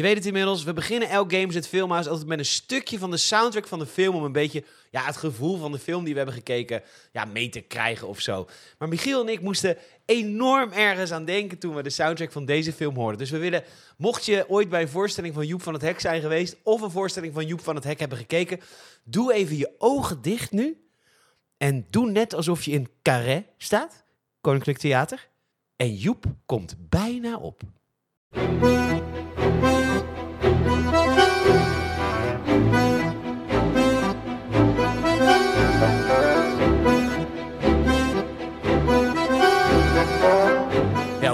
Je weet het inmiddels, we beginnen elk Games het Filmhuis altijd met een stukje van de soundtrack van de film... om een beetje ja, het gevoel van de film die we hebben gekeken ja, mee te krijgen of zo. Maar Michiel en ik moesten enorm ergens aan denken toen we de soundtrack van deze film hoorden. Dus we willen, mocht je ooit bij een voorstelling van Joep van het Hek zijn geweest... of een voorstelling van Joep van het Hek hebben gekeken... doe even je ogen dicht nu en doe net alsof je in Carré staat, Koninklijk Theater. En Joep komt bijna op.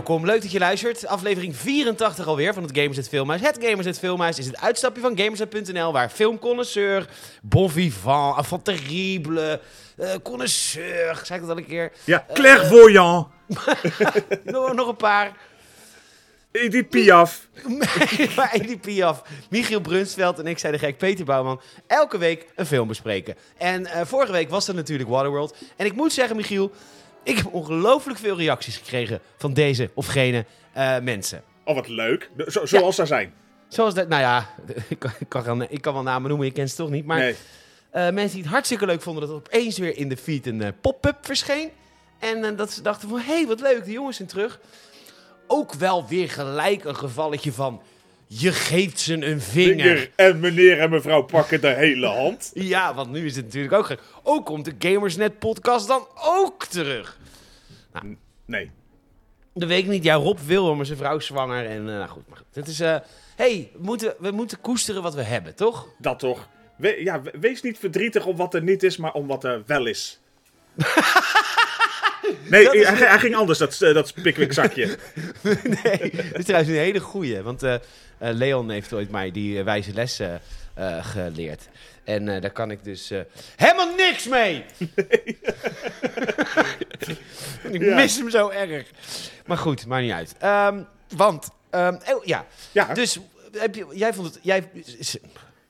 Welkom, leuk dat je luistert. Aflevering 84 alweer van het Gamersnet Filmhuis. Het Gamersnet Filmhuis is het uitstapje van Gamersnet.nl... waar filmconnoisseur, bon vivant, enfant terrible, eh connoisseur... Zei ik dat al een keer? Ja, clairvoyant. nog, nog een paar... Edith Piaf. maar Edith Piaf, Michiel Brunsveld en ik zijn de gek Peter Bouwman. Elke week een film bespreken. En eh, vorige week was dat natuurlijk Waterworld. En ik moet zeggen, Michiel, ik heb ongelooflijk veel reacties gekregen van deze of gene eh, mensen. Oh, wat leuk. Zo, zoals zij zijn. Zoals dat, nou ja, ik kan, ik, kan, wel namen noemen, je kent ze toch niet. Maar Nee. eh, mensen die het hartstikke leuk vonden dat er opeens weer in de feed een eh, pop-up verscheen. En dat ze dachten van, hé, hey, wat leuk, de jongens zijn terug. Ook wel weer gelijk een gevalletje van, je geeft ze een vinger. Vinger en meneer en mevrouw pakken de hele hand. Ja, want nu is het natuurlijk ook gek. Ook komt de Gamersnet podcast dan ook terug. Nee. Dat weet ik niet. Ja, Rob wil, maar zijn vrouw is zwanger. En eh, nou goed, maar goed. Het is, eh hey, we moeten, we moeten koesteren wat we hebben, toch? Dat toch. We- ja, we- wees niet verdrietig om wat er niet is, maar om wat er wel is. Nee, is- hij, hij ging anders, dat, eh, dat Pickwick zakje. nee, dat is trouwens een hele goeie. Want eh, eh, Leon heeft ooit mij die wijze les eh, geleerd. En daar kan ik dus helemaal niks mee. ik Ja. mis hem zo erg. Maar goed, maakt niet uit. Ehm, want, ehm, oh, ja, Ja, dus heb je, jij vond het... Jij,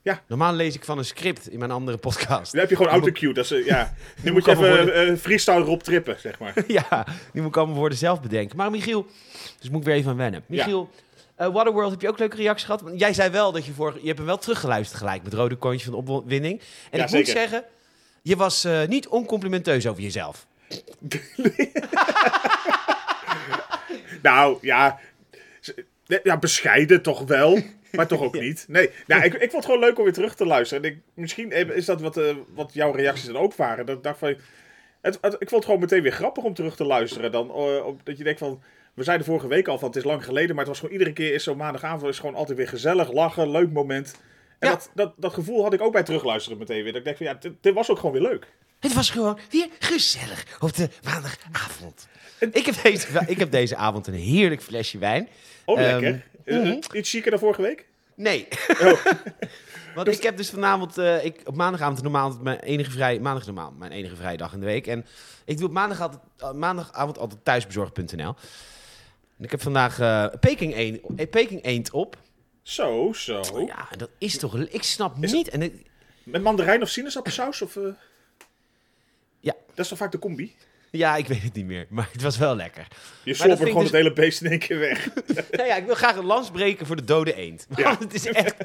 Ja. Normaal lees ik van een script in mijn andere podcast. dan heb je gewoon autocue. Dat is, eh, ja. Nu moet je even eh, freestyle Rob trippen, zeg maar. ja, die moet ik allemaal woorden zelf bedenken. Maar Michiel, dus moet ik weer even aan wennen. Michiel, eh, Waterworld, heb je ook leuke reacties gehad? Want jij zei wel dat je voor, je hebt hem wel teruggeluisterd gelijk met rode kontje van de opwinning. En Ja, ik moet zeggen, je was niet oncomplimenteus over jezelf. Nou, ja. Ja, bescheiden toch wel. Maar toch ook niet. Nee, nou, ik, ik vond het gewoon leuk om weer terug te luisteren. En ik, misschien is dat wat, eh, wat jouw reacties dan ook waren. Dat ik dacht van... Het, het- ik vond het gewoon meteen weer grappig om terug te luisteren. Dan, eh, dat je denkt van... We zeiden vorige week al van het is lang geleden. Maar het was gewoon iedere keer is zo'n maandagavond is gewoon altijd weer gezellig, lachen, leuk moment. En Ja. dat, dat, dat gevoel had ik ook bij terugluisteren meteen weer. Dat ik denk van ja, dit, dit was ook gewoon weer leuk. Het was gewoon weer gezellig op de maandagavond. Ik heb, deze, ik heb deze avond een heerlijk flesje wijn. Oh, Ehm, lekker. Eh, mhm. Iets chiquer dan vorige week? Nee. Oh. Want ik heb dus vanavond, eh, ik, op maandagavond normaal mijn enige vrij, maandag normaal mijn enige vrije dag in de week. En ik doe op maandag altijd, eh, maandagavond altijd thuisbezorgd.nl. En ik heb vandaag eh, Peking, eend, eh, Peking eend op. Zo, zo. Ja, dat is toch, ik snap Is niet. En ik- Met mandarijn of sinaasappelsaus? Of, eh? Ja. Dat is toch vaak de combi? Ja, ik weet het niet meer, maar het was wel lekker. Je ik gewoon dus- het hele beest in één keer weg. nou ja, ik wil graag een lans breken voor de dode eend. Want Ja. het is echt...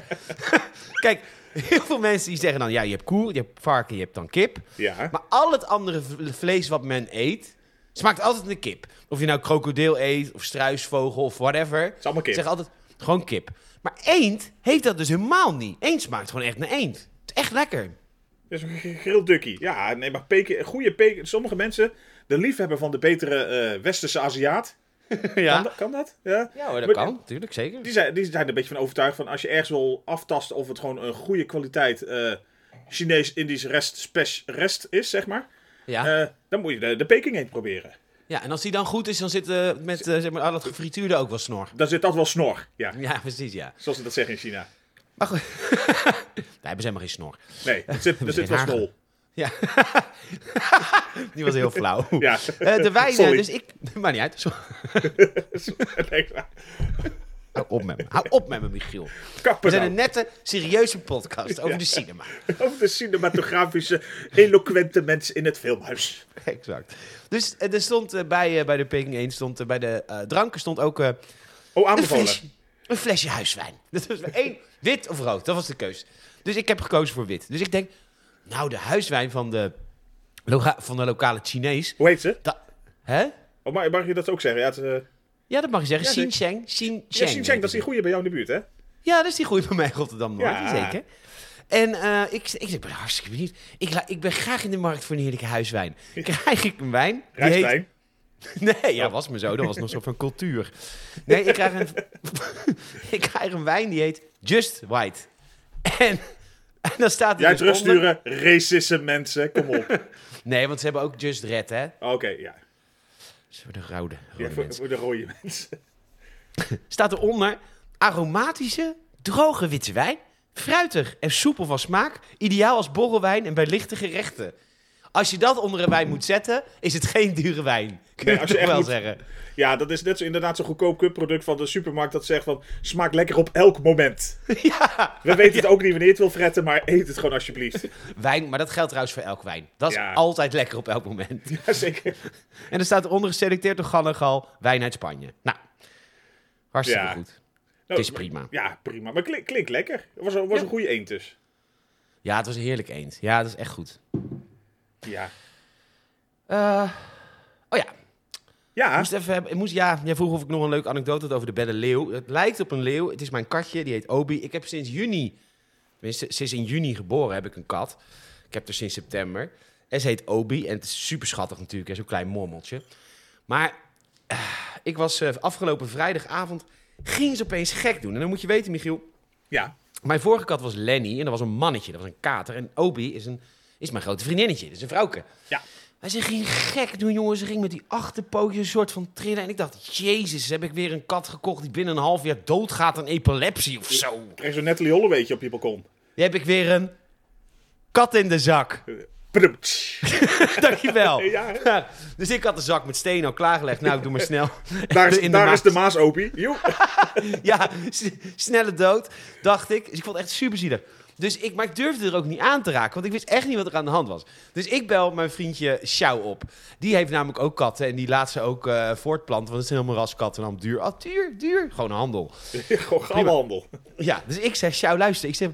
Kijk, heel veel mensen die zeggen dan, ja, je hebt koe, je hebt varken, je hebt dan kip. Ja. Maar al het andere vlees wat men eet, smaakt altijd naar kip. Of je nou krokodil eet, of struisvogel, of whatever. Het is allemaal kip. Zeg altijd gewoon kip. Maar eend heeft dat dus helemaal niet. Eend smaakt gewoon echt naar eend. Het is echt lekker. Dat is een gegrild dukkie. Ja, nee, maar peken, goede peken. Sommige mensen, de liefhebber van de betere eh, westerse Aziat. Kan, Ja, dat, kan dat? Ja. ja hoor, dat Maar- kan. Tuurlijk, zeker. Die zijn, die zijn er een beetje van overtuigd van als je ergens wil aftasten of het gewoon een goede kwaliteit eh, Chinees-Indisch rest, spec- rest is, zeg maar. Ja. eh, dan moet je de, de Peking eend proberen. ja, en als die dan goed is, dan zit met zeg maar, al dat gefrituurde ook wel snor. Dan zit dat wel snor. Ja, Ja, precies, ja. zoals ze dat zeggen in China. Maar goed. Daar hebben ze helemaal geen snor. Nee, er zit, er zit wel snol. Ja. Die was heel flauw. Ja. Eh, de wijnen, Sorry. dus ik... Maar niet uit. Nee, Hou op met me. Hou op met me, Michiel. We Kappen zijn nou. een nette, serieuze podcast over Ja. de cinema. Over de cinematografische, eloquente mensen in het filmhuis. Exact. Dus eh, er stond eh, bij, eh, bij de Peking 1, stond, eh, bij de eh, dranken stond ook eh, Oh, een, aanbevolen. fris, een flesje huiswijn. Dat was één, wit of rood, dat was de keus. Dus ik heb gekozen voor wit. Dus ik denk, nou, de huiswijn van de, van de lokale Chinees. Hoe heet ze? Da, hè? Oh, mag, mag je dat ook zeggen? Ja, het, eh, Ja, dat mag je zeggen. Ja, Xin de- Cheng. Xin ja, Cheng. Xinjiang, dat is die goede bij jou in de buurt, hè? Ja, dat is die goeie bij mij in Rotterdam-Noord, Ja. zeker. En eh, ik, ik, ik ben hartstikke benieuwd. Ik, ik ben graag in de markt voor een heerlijke huiswijn. Krijg ik een wijn? heet- Rijstwijn. Nee, ja, was me zo. Dat was nog zo van cultuur. Nee, ik krijg een, ik krijg een wijn die heet Just White. En, en dan staat Jij dus terugsturen, racisme mensen, kom op. Nee, want ze hebben ook Just Red, hè? Oké, ja. Ze voor de rode, rode ja voor, mensen. voor de rode mensen. Staat eronder aromatische, droge witte wijn. Fruitig en soepel van smaak. Ideaal als borrelwijn en bij lichte gerechten. Als je dat onder een wijn moet zetten, is het geen dure wijn. Kun Nee, je je toch wel moet- zeggen. Ja, dat is net zo inderdaad zo'n goedkoop kutproduct van de supermarkt dat zegt van smaakt lekker op elk moment. ja. We weten het ook niet wanneer je het wil fretten, maar eet het gewoon alsjeblieft. Wijn, maar dat geldt trouwens voor elk wijn. Dat is Ja. altijd lekker op elk moment. Ja, zeker. En er staat eronder geselecteerd door wijn uit Spanje. Nou, hartstikke Ja. goed. Nou, Het is prima. Ja, prima. Maar klink, klinkt lekker. Het was, een- was een goede eend dus. Ja, het was een heerlijk eend. Ja, dat is echt goed. Ja. Eh, oh ja, Ja, ik moest even ik moest, ja, jij vroeg of ik nog een leuke anekdote had over de belle leeuw. Het lijkt op een leeuw. Het is mijn katje, die heet Obi. Ik heb sinds juni, tenminste, is in juni geboren, heb ik een kat. Ik heb er sinds september. En ze heet Obi. En het is super schattig natuurlijk, zo'n klein mormeltje. Maar eh, ik was eh, afgelopen vrijdagavond, ging ze opeens gek doen. En dan moet je weten, Michiel, ja. Mijn vorige kat was Lenny en dat was een mannetje, dat was een kater. En Obi is, een, is mijn grote vriendinnetje, dat is een vrouwke. Ja. Maar ze ging gek doen, jongen. Ze ging met die achterpootjes een soort van trillen. En ik dacht, jezus, heb ik weer een kat gekocht die binnen een half jaar doodgaat aan epilepsie of zo. Krijg zo'n Natalie Holleweetje op je balkon. Dan heb ik weer een kat in de zak. Dankjewel. Ja. Ja, dus ik had de zak met steen al klaargelegd. Nou, ik doe maar snel. Daar is, In daar maag. is de Maas Opie. Ja, snelle dood, dacht ik. Dus ik vond het echt super zielig. Dus ik, maar ik durfde er ook niet aan te raken, want ik wist echt niet wat er aan de hand was. Dus ik bel mijn vriendje Sjouw op. Die heeft namelijk ook katten en die laat ze ook eh, voortplanten, want het zijn helemaal raskatten en allemaal duur. Oh, duur, duur. Gewoon handel. Gewoon galhandel. Ja, dus ik zeg, Sjouw, luister. Ik zeg,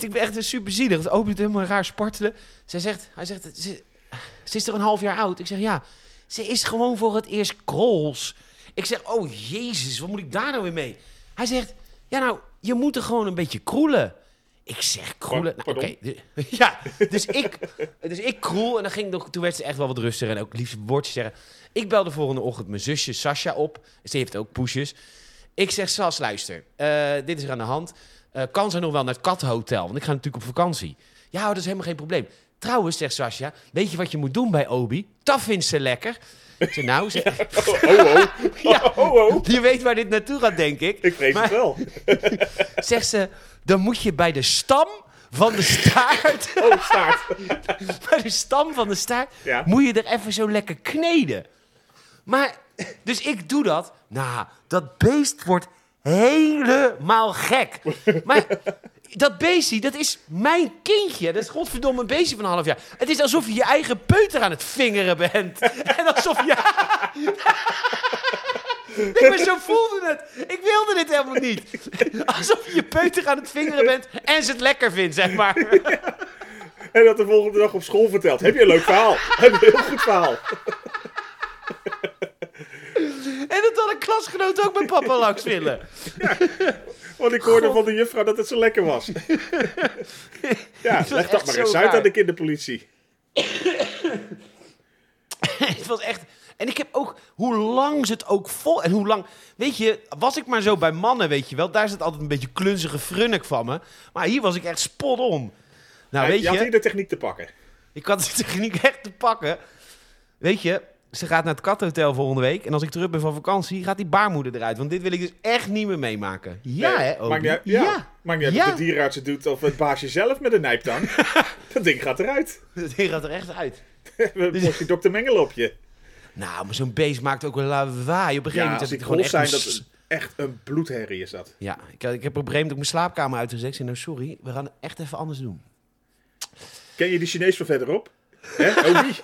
ik ben echt super zielig. Het opent helemaal raar spartelen. Zij zegt, hij zegt, ze, ze is er een half jaar oud. Ik zeg, ja, ze is gewoon voor het eerst krols. Ik zeg, oh jezus, wat moet ik daar nou weer mee? Hij zegt, ja nou, je moet er gewoon een beetje kroelen. Ik zeg, kroelen? Pardon? Oké, ja, dus ik, dus ik kroel en dan ging, toen werd ze echt wel wat rustiger en ook liefst woordjes zeggen. Ik bel de volgende ochtend mijn zusje Sascha op. Ze heeft ook poesjes. Ik zeg, Sas, luister, eh, dit is er aan de hand. Eh, kan ze nog wel naar het kattenhotel? Want ik ga natuurlijk op vakantie. Ja, dat is helemaal geen probleem. Trouwens, zegt Sascha, weet je wat je moet doen bij Obi? Dat vindt ze lekker. Zeg, nou, ze, Oh, oh, oh. ja, Oh, oh. je weet waar dit naartoe gaat, denk ik. Ik vrees Maar- het wel. Zegt ze, dan moet je bij de stam van de staart... Oh, staart. bij de stam van de staart Ja. moet je er even zo lekker kneden. Maar, dus ik doe dat. Nou, dat beest wordt helemaal gek. Maar dat beestje, dat is mijn kindje. Dat is godverdomme een beestje van een half jaar. Het is alsof je je eigen peuter aan het vingeren bent. En alsof je... Ik ben zo voelde het. Ik wilde dit helemaal niet. Alsof je je peuter aan het vingeren bent en ze het lekker vindt, zeg maar. En dat de volgende dag op school vertelt. Heb je een leuk verhaal? Heb je een heel goed verhaal? En dat had een klasgenoot ook met papa langs willen. Want ik hoorde van de juffrouw dat het zo lekker was. Ja, leg dat maar eens uit aan de kinderpolitie. het was echt. En ik heb ook, hoe lang ze het ook vol. En hoe lang. Weet je, was ik maar zo bij mannen, weet je wel. Daar zit altijd een beetje klunzige frunnik van me. Maar hier was ik echt spot on. Nou, Ja, weet je had hier de techniek te pakken. ik had de techniek echt te pakken. Weet je, ze gaat naar het kathotel volgende week. En als ik terug ben van vakantie, gaat die baarmoeder eruit. Want dit wil ik dus echt niet meer meemaken. Ja, Nee, hè, Obi? Maakt niet uit, ja. ja. Maakt niet uit Ja. of de dierenarts het doet of het baasje zelf met een nijptang. dat ding gaat eruit. Dat ding gaat er echt uit. We Dus- dokter Mengel op je. Nou, maar zo'n beest maakt ook een lawaai. Op een gegeven moment als heb die ik gewoon echt zijn, een dat echt een bloedherrie is dat. Ja, ik, ik heb op een gegeven moment ook mijn slaapkamer uitgezet. Ik zei, nou sorry, we gaan het echt even anders doen. Ken je die Chinees van verderop? Hè? Obi?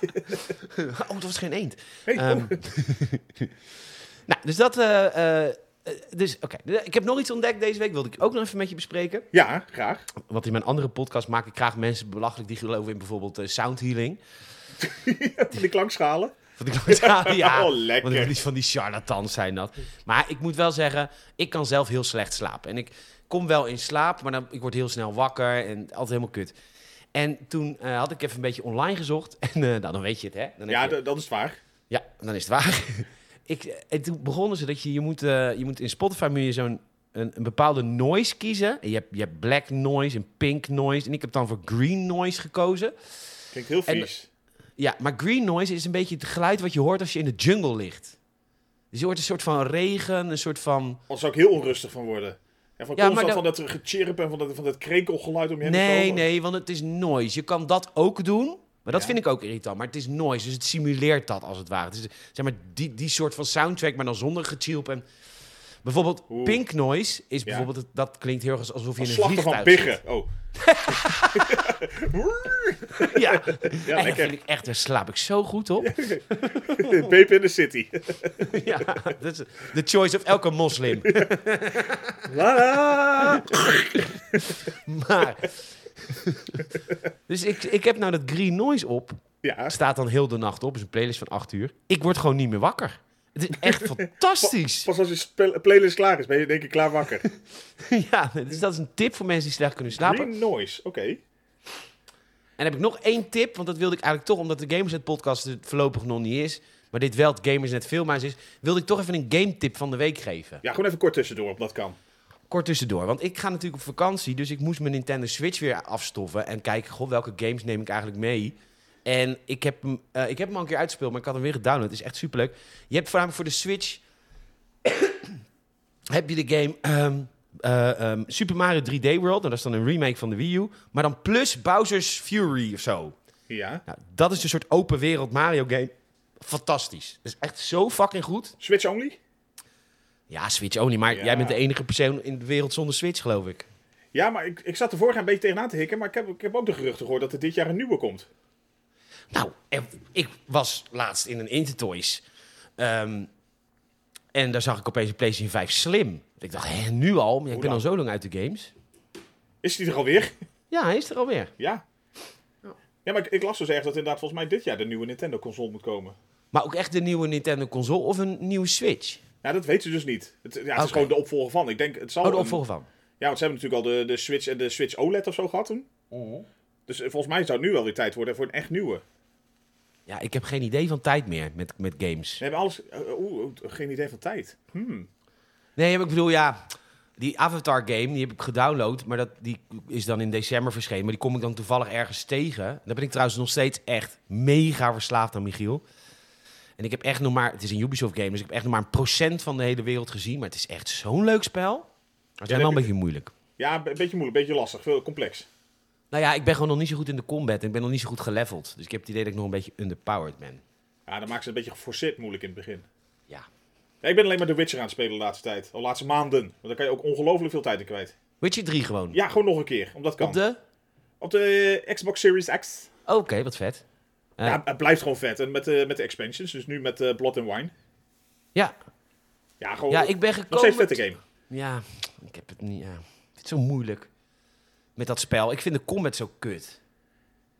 Oh, dat was geen eend. Hey, Ehm, oh. nou, dus dat... eh, eh, dus, oké. Ik heb nog iets ontdekt deze week. Wilde ik ook nog even met je bespreken. Ja, graag. Want in mijn andere podcast maak ik graag mensen belachelijk die geloven in bijvoorbeeld eh, sound healing. Van die die ja, ja. Oh, lekker. Want die van die charlatans zijn dat. Maar ik moet wel zeggen, ik kan zelf heel slecht slapen. En ik kom wel in slaap, maar dan, ik word heel snel wakker en altijd helemaal kut. En toen eh, had ik even een beetje online gezocht. En eh, nou, dan weet je het, hè? Dan Ja, je- dat is het waar. ja, dan is het waar. ik, en toen begonnen ze dat je, je moet, eh, je moet in Spotify moet je zo'n een, een bepaalde noise kiezen. En je, hebt, je hebt black noise en pink noise. En ik heb dan voor green noise gekozen. Klinkt heel En- vies. Ja, maar green noise is een beetje het geluid wat je hoort als je in de jungle ligt. Dus je hoort een soort van regen, een soort van... Anders zou ik heel onrustig van worden. En van Ja, constant dat- van dat gechirp en van dat, van dat krekelgeluid om je heen. Nee, nee, want het is noise. Je kan dat ook doen, maar dat Ja. vind ik ook irritant. Maar het is noise, dus het simuleert dat als het ware. Het is zeg maar die, die soort van soundtrack, maar dan zonder gechilp. En bijvoorbeeld Oeh. pink noise is Ja. bijvoorbeeld... het- Dat klinkt heel erg alsof je in een slachten van vliegtuig zit. piggen. Oh, Ja, ja, en vind ik echt, daar slaap ik zo goed op. Babe in the city. ja, dat is de choice of elke moslim. Maar... dus ik, ik heb nou dat green noise op. Ja, Staat dan heel de nacht op. is een playlist van 8 uur. Ik word gewoon niet meer wakker. Het is echt fantastisch. pas als je playlist klaar is, ben je denk ik klaar wakker. ja, dus dat is een tip voor mensen die slecht kunnen slapen. Green noise, oké. En heb ik nog één tip, want dat wilde ik eigenlijk toch, omdat de Gamersnet podcast er voorlopig nog niet is, maar dit wel het Gamersnet Filmhuis is, wilde ik toch even een game tip van de week geven. Ja, gewoon even kort tussendoor, op dat kan. Kort tussendoor, want ik ga natuurlijk op vakantie, dus ik moest mijn Nintendo Switch weer afstoffen en kijken, goh, welke games neem ik eigenlijk mee? En ik heb, hem, eh, ik heb hem al een keer uitgespeeld, maar ik had hem weer gedownload. Het is echt superleuk. Je hebt voornamelijk voor de Switch... heb je de game ehm, eh, ehm, Super Mario 3D World. Nou, dat is dan een remake van de Wii U. Maar dan plus Bowser's Fury of zo. Ja. Nou, dat is een soort open wereld Mario game. Fantastisch. Dat is echt zo fucking goed. Switch only? Ja, Switch only. Maar Ja. jij bent de enige persoon in de wereld zonder Switch, geloof ik. Ja, maar ik, ik zat er vorig jaar een beetje tegenaan te hikken. Maar ik heb, ik heb ook de geruchten gehoord dat er dit jaar een nieuwe komt. Nou, er- ik was laatst in een Intertoys. Ehm, en daar zag ik opeens een PlayStation 5 Slim. Ik dacht, hè, nu al? Maar ja, ik ben al zo lang uit de games. Is die er alweer? Ja, hij is er alweer. Ja. Ja, maar ik, ik las dus ergens dat inderdaad volgens mij dit jaar de nieuwe Nintendo-console moet komen. Maar ook echt de nieuwe Nintendo console of een nieuwe Switch? Ja, dat weten ze dus niet. Het, ja, het is gewoon de opvolger van. Ik denk, het zal Oh, de een- opvolger van. Ja, want ze hebben natuurlijk al de, de Switch en de Switch OLED of zo gehad toen. Dus eh, volgens mij zou het nu wel weer tijd worden voor een echt nieuwe. Ja, ik heb geen idee van tijd meer met, met games. We hebben alles... eh, Oeh, geen idee van tijd. Hmm. Nee, maar ik bedoel, ja... Die Avatar game, die heb ik gedownload. Maar dat, die is dan in december verschenen. Maar die kom ik dan toevallig ergens tegen. Daar ben ik trouwens nog steeds echt mega verslaafd aan, Michiel. En ik heb echt nog maar... Het is een Ubisoft game, dus ik heb echt nog maar een procent van de hele wereld gezien. Maar het is echt zo'n leuk spel. Het is wel een beetje moeilijk. Ja, een beetje moeilijk, een beetje lastig, veel complex. Nou ja, ik ben gewoon nog niet zo goed in de combat. En ik ben nog niet zo goed geleveld. Dus ik heb het idee dat ik nog een beetje underpowered ben. Ja, dan maken ze het een beetje geforceerd moeilijk in het begin. Ja. Ja, ik ben alleen maar The Witcher aan het spelen de laatste tijd. Al de laatste maanden. Want daar kan je ook ongelooflijk veel tijd in kwijt. Witcher 3 gewoon. Ja, gewoon nog een keer, omdat kan. Op de... Op de Xbox Series X. Oh, Oké, wat vet. Eh, Ja, het blijft gewoon vet. En met, de met de expansions, dus nu met eh, Blood and Wine. ja. Ja, gewoon ja, ik ben gekomen... nog steeds vette game. Ja, ik heb het niet. Ja. Het is zo moeilijk met dat spel. Ik vind de combat zo kut.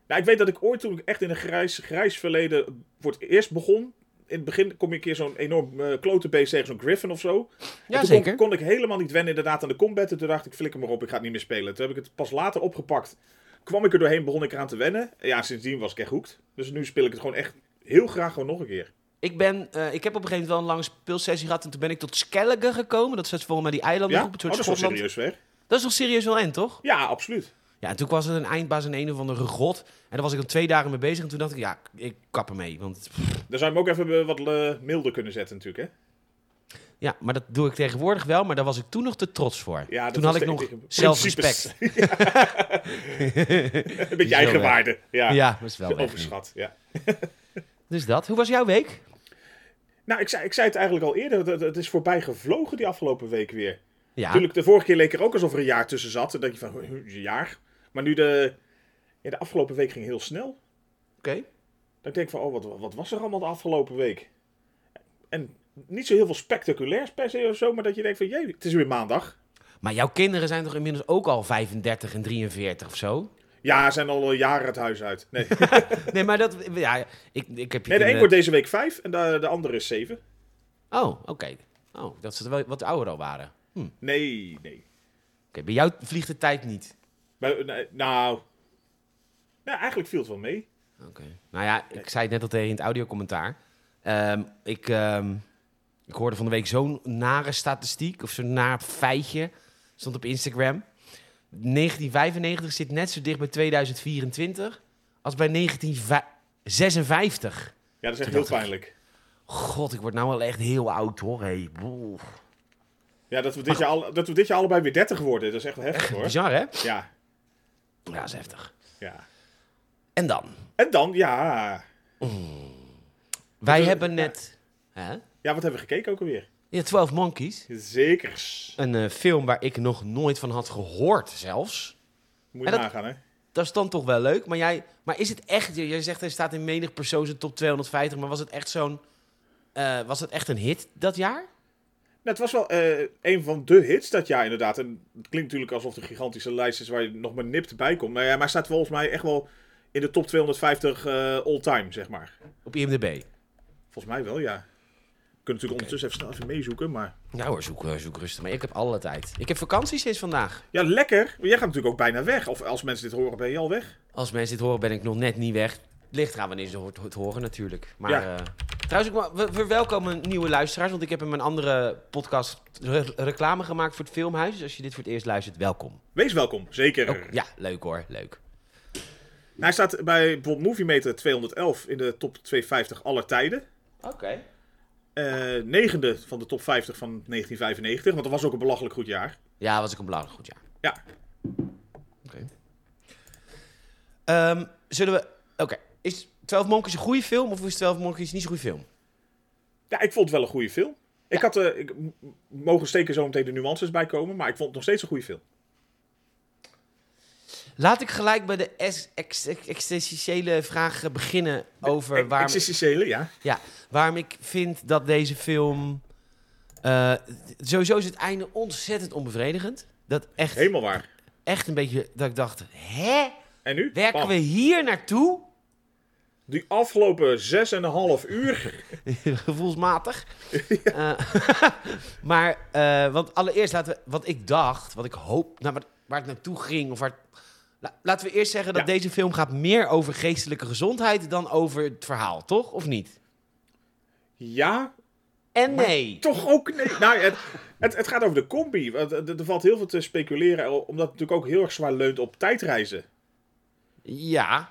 Nou, ik weet dat ik ooit toen ik echt in een grijs, grijs verleden voor het eerst begon. In het begin kom je een keer zo'n enorm uh, klote beest tegen zo'n griffin of zo. En Ja, toen zeker. Kon, kon ik helemaal niet wennen inderdaad aan de combat. En toen dacht ik, flikker maar op, ik ga het niet meer spelen. Toen heb ik het pas later opgepakt. Kwam ik er doorheen, begon ik eraan te wennen. En ja, sindsdien was ik echt hoekt. Dus nu speel ik het gewoon echt heel graag gewoon nog een keer. Ik, ben, eh, ik heb op een gegeven moment wel een lange speelsessie gehad. En toen ben ik tot Skellige gekomen. Dat is volgens mij die eilanden Ja? op het Oh, dat is wel serieus ver. Dat is nog serieus wel end, toch? Ja, absoluut. Ja, en toen was het een eindbaas in een of andere grot. En daar was ik dan twee dagen mee bezig. En toen dacht ik, ja, ik kap ermee. Want Dan zou je hem ook even eh, wat eh, milder kunnen zetten natuurlijk, hè? ja, maar dat doe ik tegenwoordig wel. Maar daar was ik toen nog te trots voor. Ja, toen had ik nog zelfrespect. een beetje eigenwaarde. Ja, Ja, dat is wel overschat. Ja. Dus dat. Hoe was jouw week? Nou, ik zei, ik zei het eigenlijk al eerder. Het, het is voorbij gevlogen die afgelopen week weer. Ja, Natuurlijk, de vorige keer leek er ook alsof er een jaar tussen zat. Dan denk je van, "Huh, een jaar. Maar nu de, ja, de afgelopen week ging heel snel. oké. Dan denk ik van, oh, wat, wat was er allemaal de afgelopen week? En niet zo heel veel spectaculairs per se of zo, maar dat je denkt van, jee, het is weer maandag. Maar jouw kinderen zijn toch inmiddels ook al 35 en 43 of zo? Ja, zijn al jaren het huis uit. Nee, Nee, maar dat... Ja, ik, ik heb je nee de een wordt deze week vijf en de, de andere is zeven. Oh, oké. Oh, dat ze wel wat ouder al waren. Hm. Oké, Nee, nee. bij jou vliegt de tijd niet. Nee, nou, nou, eigenlijk viel het wel mee. Oké. Nou ja, ik zei het net al tegen in het audiocommentaar. Ehm, ik, ehm, ik hoorde van de week zo'n nare statistiek, of zo'n naar feitje, stond op Instagram. 1995 zit net zo dicht bij 2024 als bij 1956. Ja, dat is echt heel pijnlijk. God, ik word nou wel echt heel oud hoor. Hey. boe. Ja, dat we, dit jaar al, dat we dit jaar allebei weer 30 worden, dat is echt heftig hoor. Bizar hè? Ja, Ja, dat is heftig. ja. En dan? En dan, ja. Wij we- hebben net... Hè? Ja, wat hebben we gekeken ook alweer? Ja, 12 Monkeys. Zekers. Een eh, film waar ik nog nooit van had gehoord zelfs. Moet je dat- nagaan, hè? Dat is dan toch wel leuk. Maar, jij, maar is het echt... Jij zegt hij staat in menig persoon zijn top 250. Maar was het echt zo'n... eh, was het echt een hit dat jaar? Nou, het was wel eh, een van de hits dat jaar inderdaad. En het klinkt natuurlijk alsof het een gigantische lijst is waar je nog maar nipt bij komt. Maar, ja, maar hij staat volgens mij echt wel in de top 250 eh, all-time, zeg maar. Op IMDb. Volgens mij wel, ja. We kunnen natuurlijk ondertussen even snel even meezoeken, maar... Nou hoor, zoek, eh, zoek rustig. Maar ik heb alle tijd. Ik heb vakantie sinds vandaag. Ja, lekker. Maar jij gaat natuurlijk ook bijna weg. Of als mensen dit horen, ben je al weg. Als mensen dit horen, ben ik nog net niet weg. Ligt eraan wanneer ze het horen natuurlijk. Maar Ja. Trouwens, ik, we verwelkomen nieuwe luisteraars. Want ik heb in mijn andere podcast re- reclame gemaakt voor het filmhuis. Dus als je dit voor het eerst luistert, welkom. Wees welkom, zeker. Ook, ja, leuk hoor. Leuk. Hij staat bij bijvoorbeeld Movie Meter 211 in de top 250 aller tijden. Oké. Eh, negende van de top 50 van 1995, want dat was ook een belachelijk goed jaar. Ja, was ik een belangrijk goed jaar. Ja. Oké. Ehm, zullen we... Oké. Is 12 Monkeys een goede film of is 12 Monkeys niet zo'n goede film? Ja, ik vond het wel een goede film. Ik had, eh, ik mogen steken zo meteen de nuances bij komen, maar ik vond het nog steeds een goede film. Laat ik gelijk bij de ex- ex- ex- existentiële vraag beginnen over waarom, Existentiële, ja. ja, waarom ik vind dat deze film... eh, sowieso is het einde ontzettend onbevredigend. Dat echt, Helemaal waar. echt een beetje... Dat ik dacht, hè? En nu? Werken Bam. we hier naartoe? Die afgelopen 6,5 uur. Gevoelsmatig. Eh, maar, eh, want allereerst laten we... Wat ik dacht, wat ik hoop... Nou, waar, waar het naartoe ging, of waar... La- laten we eerst zeggen dat Ja. deze film gaat meer over geestelijke gezondheid dan over het verhaal, toch? Of niet? Ja, En nee. toch ook. Nee. Nou, ja, het, het, het gaat over de combi. Want Er, er valt heel veel te speculeren, omdat het natuurlijk ook heel erg zwaar leunt op tijdreizen. Ja.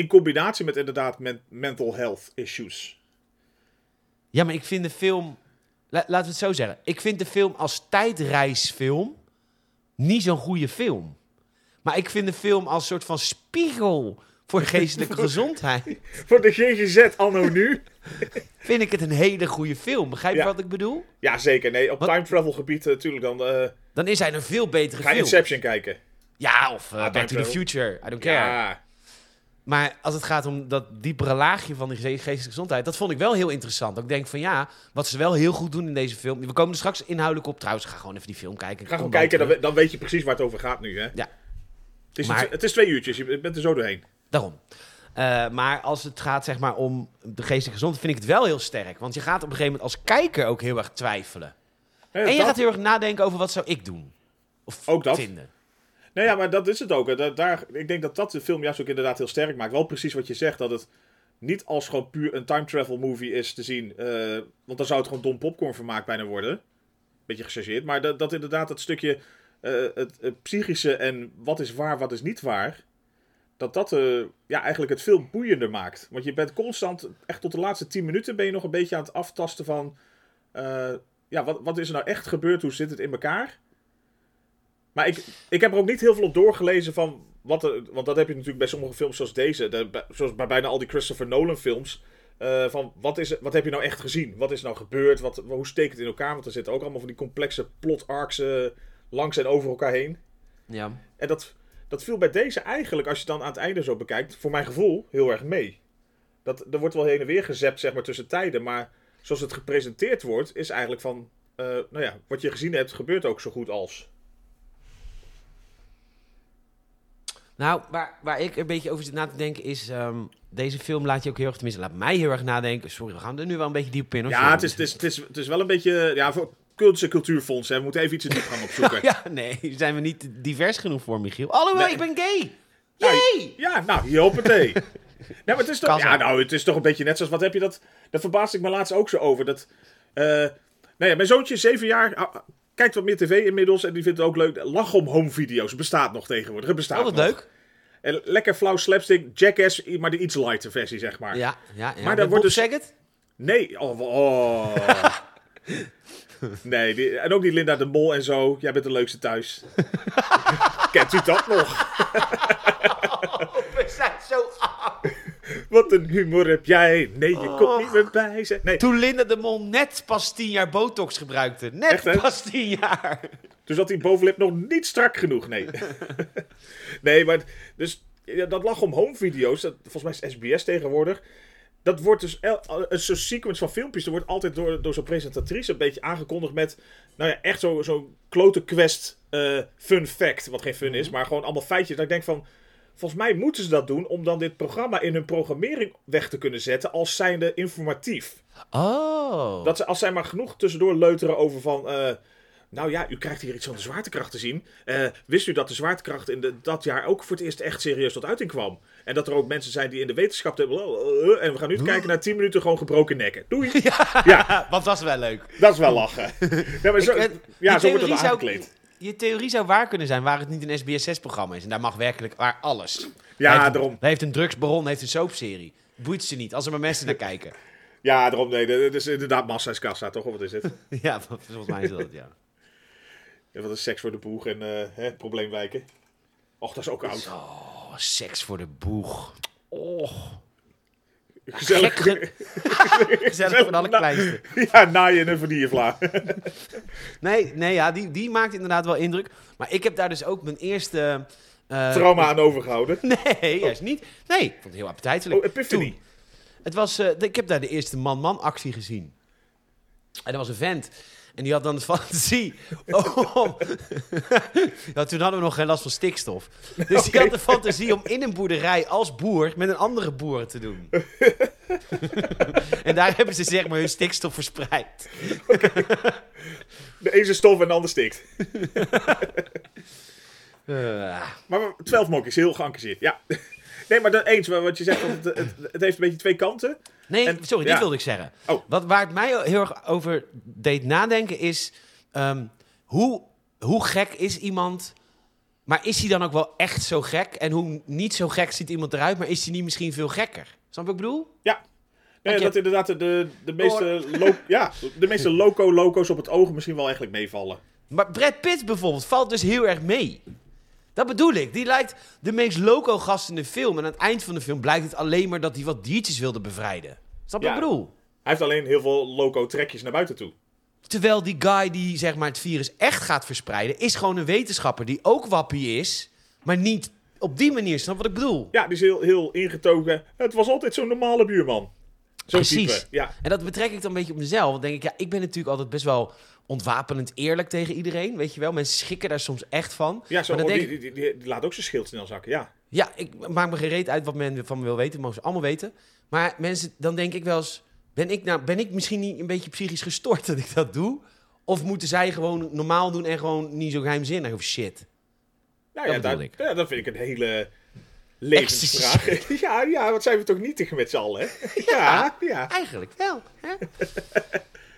In combinatie met inderdaad men- mental health issues. Ja, maar ik vind de film... La- laten we het zo zeggen. Ik vind de film als tijdreisfilm niet zo'n goede film. Maar ik vind de film als soort van spiegel voor geestelijke gezondheid... Voor de GGZ anno nu. vind ik het een hele goede film. Begrijp je Ja. wat ik bedoel? Ja, zeker. Nee, op Wat- time travel gebied natuurlijk dan eh, Dan is hij een veel betere ga film. Inception kijken. Ja, of eh, Ah, Back to the Future. I don't care. Ja, Maar als het gaat om dat diepere laagje van de ge- geestelijke gezondheid, dat vond ik wel heel interessant. Dat ik denk van ja, wat ze wel heel goed doen in deze film. We komen er straks inhoudelijk op. Trouwens, ga gewoon even die film kijken. ga gewoon kijken, dan, dan weet je precies waar het over gaat nu. Hè? Ja. Het, is, Maar- het is twee uurtjes, je bent er zo doorheen. Daarom. Eh, maar als het gaat zeg maar om de geestelijke gezondheid, vind ik het wel heel sterk. Want je gaat op een gegeven moment als kijker ook heel erg twijfelen. En je dat- gaat heel erg nadenken over wat zou ik doen. Of Ook dat. vinden. Nee, ja, maar dat is het ook. daar, ik denk dat dat de film juist ook inderdaad heel sterk maakt. Wel precies wat je zegt, dat het niet als gewoon puur een time travel movie is te zien. eh, want dan zou het gewoon dom popcorn vermaak bijna worden. Beetje gechargeerd. Maar dat, dat inderdaad dat stukje eh, het, psychische en wat is waar, wat is niet waar. Dat dat eh, ja, eigenlijk het veel boeiender maakt. Want je bent constant, echt tot de laatste 10 minuten ben je nog een beetje aan het aftasten van... ja, wat, wat is er nou echt gebeurd? Hoe zit het in elkaar? Maar ik, ik heb er ook niet heel veel op doorgelezen van wat er, want dat heb je natuurlijk bij sommige films zoals deze, de, zoals bij bijna al die Christopher Nolan films. eh, van wat, is, wat heb je nou echt gezien? Wat is nou gebeurd? Wat, hoe steekt het in elkaar? Want er zitten ook allemaal van die complexe plot arcs eh, langs en over elkaar heen. Ja. En dat, dat viel bij deze eigenlijk, als je het dan aan het einde zo bekijkt, voor mijn gevoel heel erg mee. Dat, er wordt wel heen en weer gezept zeg maar, tussen tijden, maar zoals het gepresenteerd wordt, is eigenlijk van... eh, nou ja, wat je gezien hebt, gebeurt ook zo goed als. Nou, waar, waar ik een beetje over zit na te denken is... ehm, deze film laat je ook heel erg, tenminste laat mij heel erg nadenken. Sorry, we gaan er nu wel een beetje diep in. Ja, het is, het, is, het, is, het is wel een beetje... Ja, voor Cultus en Cultuurfonds, hè. We moeten even iets in diep gaan opzoeken. Ja, nee, zijn we niet divers genoeg voor, Michiel? Alhoewel, Nee. ik ben gay! Nou, Yay! Ja, nou, hier hoppatee. nee, maar het is toch... Kassa. Ja, nou, het is toch een beetje net zoals... Wat heb je dat... Daar verbaasde ik me laatst ook zo over. Dat... eh nou ja, mijn zoontje, zeven jaar... kijkt wat meer tv inmiddels en die vindt het ook leuk. Lach om home video's. Bestaat nog tegenwoordig. Het bestaat Altijd nog. leuk. En lekker flauw slapstick. Jackass, maar de iets lighter versie, zeg maar. Ja, ja, ja. Maar daar wordt dus- Saget? Nee, oh. oh. nee, die- en ook die Linda de Mol en zo. Jij bent de leukste thuis. Kent u dat nog? We zijn zo oud. Wat een humor heb jij. Nee, je komt Oh. niet meer bij. Zeg. Nee, Toen Linda de Mol net pas tien jaar botox gebruikte. Net Echt, pas tien jaar. toen zat die bovenlip nog niet strak genoeg. Nee. nee, maar dus ja, dat lag om home video's. Dat, volgens mij is SBS tegenwoordig. Dat wordt dus een soort sequence van filmpjes. Er wordt altijd door, door zo'n presentatrice een beetje aangekondigd met. Nou ja, echt zo'n zo klote quest eh, fun fact. Wat geen fun is, maar gewoon allemaal feitjes. Dat ik denk van. Volgens mij moeten ze dat doen om dan dit programma in hun programmering weg te kunnen zetten als zijnde informatief. Oh. Dat ze, als zij maar genoeg tussendoor leuteren over van... eh, nou ja, u krijgt hier iets van de zwaartekracht te zien. Eh, wist u dat de zwaartekracht in de, dat jaar ook voor het eerst echt serieus tot uiting kwam? En dat er ook mensen zijn die in de wetenschap hebben... "Oh, en we gaan nu kijken naar 10 minuten gewoon gebroken nekken. Doei! Ja, Wat was wel leuk. dat is wel lachen. ja, maar zo, Ik, ja, zo wordt het aangekleed. Je theorie zou waar kunnen zijn waar het niet een SBS6-programma is. En daar mag werkelijk waar alles. Hij Ja, heeft, een- daarom. Hij heeft een drugsbaron, hij heeft een soapserie. Boeit ze niet, als er maar mensen naar kijken. Ja, daarom. Nee, dat is inderdaad massa is kassa, toch? Of wat is het? Ja, volgens mij is dat, ja. Ja, wat is seks voor de boeg en eh hè, probleemwijken? Och, dat is ook oud. Oh, seks voor de boeg. Oh, Gezellig. gek. Gezellig voor de allerkleinste. ja, naaien en een vanillevla. Nee, nee ja, die, die maakt inderdaad wel indruk. Maar ik heb daar dus ook mijn eerste... eh, Trauma aan overgehouden. Nee, juist niet. Nee, ik vond het heel appetijtelijk. Oh, Epiphany. Toen. Het was, eh, ik heb daar de eerste man-man actie gezien. En er was een vent. En die had dan de fantasie om... ja, toen hadden we nog geen last van stikstof. Dus die had de fantasie om in een boerderij als boer met een andere boer te doen. en daar hebben ze zeg maar hun stikstof verspreid. De een is stof en de ander stikt. Eh, Maar 12 monkeys, heel geëngageerd. Ja. Nee, maar dat eens, maar wat je zegt, want het, het, het heeft een beetje twee kanten. Nee, En- sorry, ja. dit wilde ik zeggen. Oh. Wat, waar het mij heel erg over deed nadenken is... ehm, hoe, hoe gek is iemand... Maar is hij dan ook wel echt zo gek? En hoe niet zo gek ziet iemand eruit, maar is hij niet misschien veel gekker? Snap je wat ik bedoel? Ja. Nee, dat inderdaad de, de, de meeste, lo ja, de meeste loco-loco's op het oog misschien wel eigenlijk meevallen. Maar Brad Pitt bijvoorbeeld valt dus heel erg mee. Dat bedoel ik. Die lijkt de meest loco-gast in de film. En aan het eind van de film blijkt het alleen maar dat hij wat diertjes wilde bevrijden. Snap je Ja. wat ik bedoel? Hij heeft alleen heel veel loco-trekjes naar buiten toe. Terwijl die guy die zeg maar, het virus echt gaat verspreiden, is gewoon een wetenschapper die ook wappie is, maar niet op die manier. Snap wat ik bedoel? Ja, die is heel, heel ingetogen. Het was altijd zo'n normale buurman. Precies. type. Ja. En dat betrek ik dan een beetje op mezelf. Want denk ik, ja, ik ben natuurlijk altijd best wel ontwapenend eerlijk tegen iedereen. Weet je wel, mensen schrikken daar soms echt van. Ja, zo, Maar dan oh, denk die, die, die, die laat ook zijn schild snel zakken, ja. Ja, ik maak me gereed uit wat men van me wil weten. Mogen ze allemaal weten. Maar mensen, dan denk ik wel eens... Ben ik, nou, ben ik misschien niet een beetje psychisch gestort dat ik dat doe? Of moeten zij gewoon normaal doen en gewoon niet zo geheimzinnig of shit? Nou Dat ja, bedoel dat, ik. ja, dat vind ik een hele levensvraag. ja, ja, wat zijn we toch nietig met z'n allen, hè? Ja, ja. Eigenlijk wel. Hè?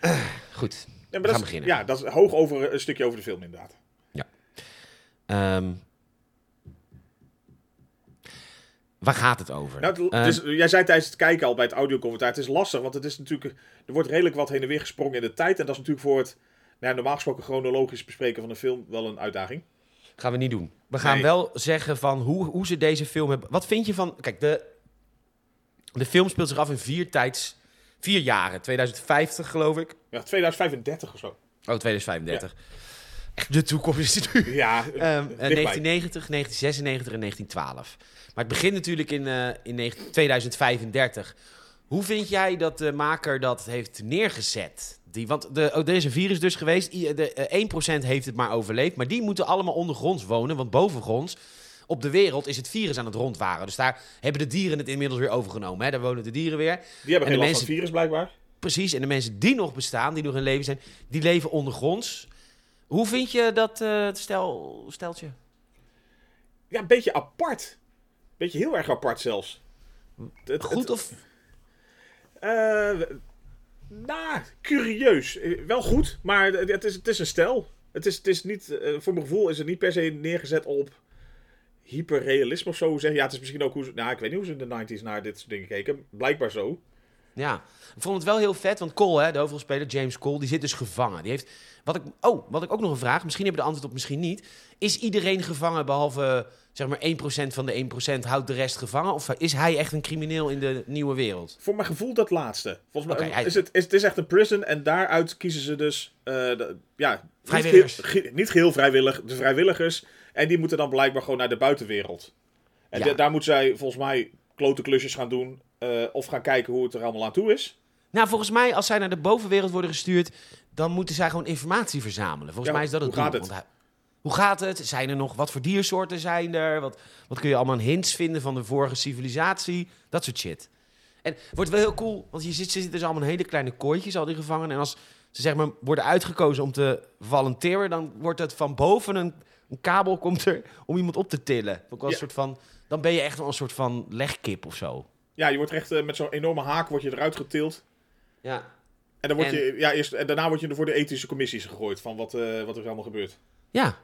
Goed, Ja, we maar gaan dat is, beginnen. Ja, dat is hoog over een stukje over de film, inderdaad. Ehm, waar gaat het over? Nou, het- dus, jij zei tijdens het kijken al bij het audiocommentaar, het is lastig, want het is natuurlijk, er wordt redelijk wat heen en weer gesprongen in de tijd. En dat is natuurlijk voor het, nou, ja, normaal gesproken chronologisch bespreken van een film wel een uitdaging. gaan we niet doen. We gaan Nee. wel zeggen van hoe, hoe ze deze film hebben... Wat vind je van... Kijk, de, de film speelt zich af in vier tijds... Vier jaren. 2050 geloof ik. Ja, 2035 of zo. Oh, 2035. Echt de toekomst is nu. Ja, eh, dichtbij. 1990, 1996 en 1912. Maar het begint natuurlijk in, eh, in 19 2035. Hoe vind jij dat de maker dat heeft neergezet? Die, want de, oh, er is een virus dus geweest. I- De, eh, 1% heeft het maar overleefd. Maar die moeten allemaal ondergronds wonen. Want bovengronds op de wereld is het virus aan het rondwaren. Dus daar hebben de dieren het inmiddels weer overgenomen. Hè? Daar wonen de dieren weer. Die hebben En geen de last van het virus blijkbaar. Precies. En de mensen die nog bestaan, die nog in leven zijn, die leven ondergronds. Hoe vind je dat eh, stel, steltje? Ja, een beetje apart. Beetje heel erg apart zelfs. Het- Goed het- of... Nou, curieus. Eh, Wel goed, maar het is, het is een stijl. Het is, het is niet, voor mijn gevoel is het niet per se neergezet op hyperrealisme of zo. Ja, het is misschien ook hoe ze, nou, ik weet niet hoe ze in de 90s naar dit soort dingen keken. Blijkbaar zo. Ja, ik vond het wel heel vet, want Cole, hè, de hoofdrolspeler, James Cole, die zit dus gevangen. Die heeft, wat ik, oh, wat ik ook nog een vraag, misschien hebben we de antwoord op, misschien niet. Is iedereen gevangen, behalve zeg maar 1% van de 1% houdt de rest gevangen? Of is hij echt een crimineel in de nieuwe wereld? Voor mijn gevoel dat laatste. Volgens mij hij- is, het, is het is echt een prison en daaruit kiezen ze dus eh, de- ja, niet Vrijwilligers. geheel- Niet geheel vrijwillig, de vrijwilligers. En die moeten dan blijkbaar gewoon naar de buitenwereld. En Ja. daar moeten zij volgens mij klote klusjes gaan doen. Eh, of gaan kijken hoe het er allemaal aan toe is. Nou, volgens mij, als zij naar de bovenwereld worden gestuurd, dan moeten zij gewoon informatie verzamelen. Volgens Ja, mij is dat het hoe gaat doel. het? Hoe gaat het? Zijn er nog, wat voor diersoorten zijn er? Wat, wat kun je allemaal hints vinden van de vorige civilisatie? Dat soort shit. En het wordt wel heel cool, want je zit, ze zitten dus allemaal in hele kleine kooitjes, al die gevangenen. En als ze zeg maar worden uitgekozen om te volonteren, dan wordt het van boven een, een kabel komt er om iemand op te tillen. Ook wel een Ja. soort van, dan ben je echt wel een soort van legkip of zo. Ja, je wordt echt eh, met zo'n enorme haak word je eruit getild. Ja. En, dan word En- je, ja, eerst, en daarna word je er voor de ethische commissies gegooid van wat, eh, wat er allemaal gebeurt. Ja.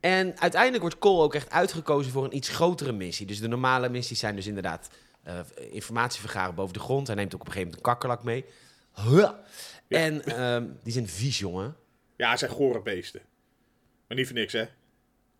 En uiteindelijk wordt Cole ook echt uitgekozen voor een iets grotere missie. Dus de normale missies zijn dus inderdaad eh, informatie vergaren boven de grond. Hij neemt ook op een gegeven moment een kakkerlak mee. Huh. En ehm, die zijn vies, jongen. Ja, het zijn gore beesten. Maar niet voor niks, hè?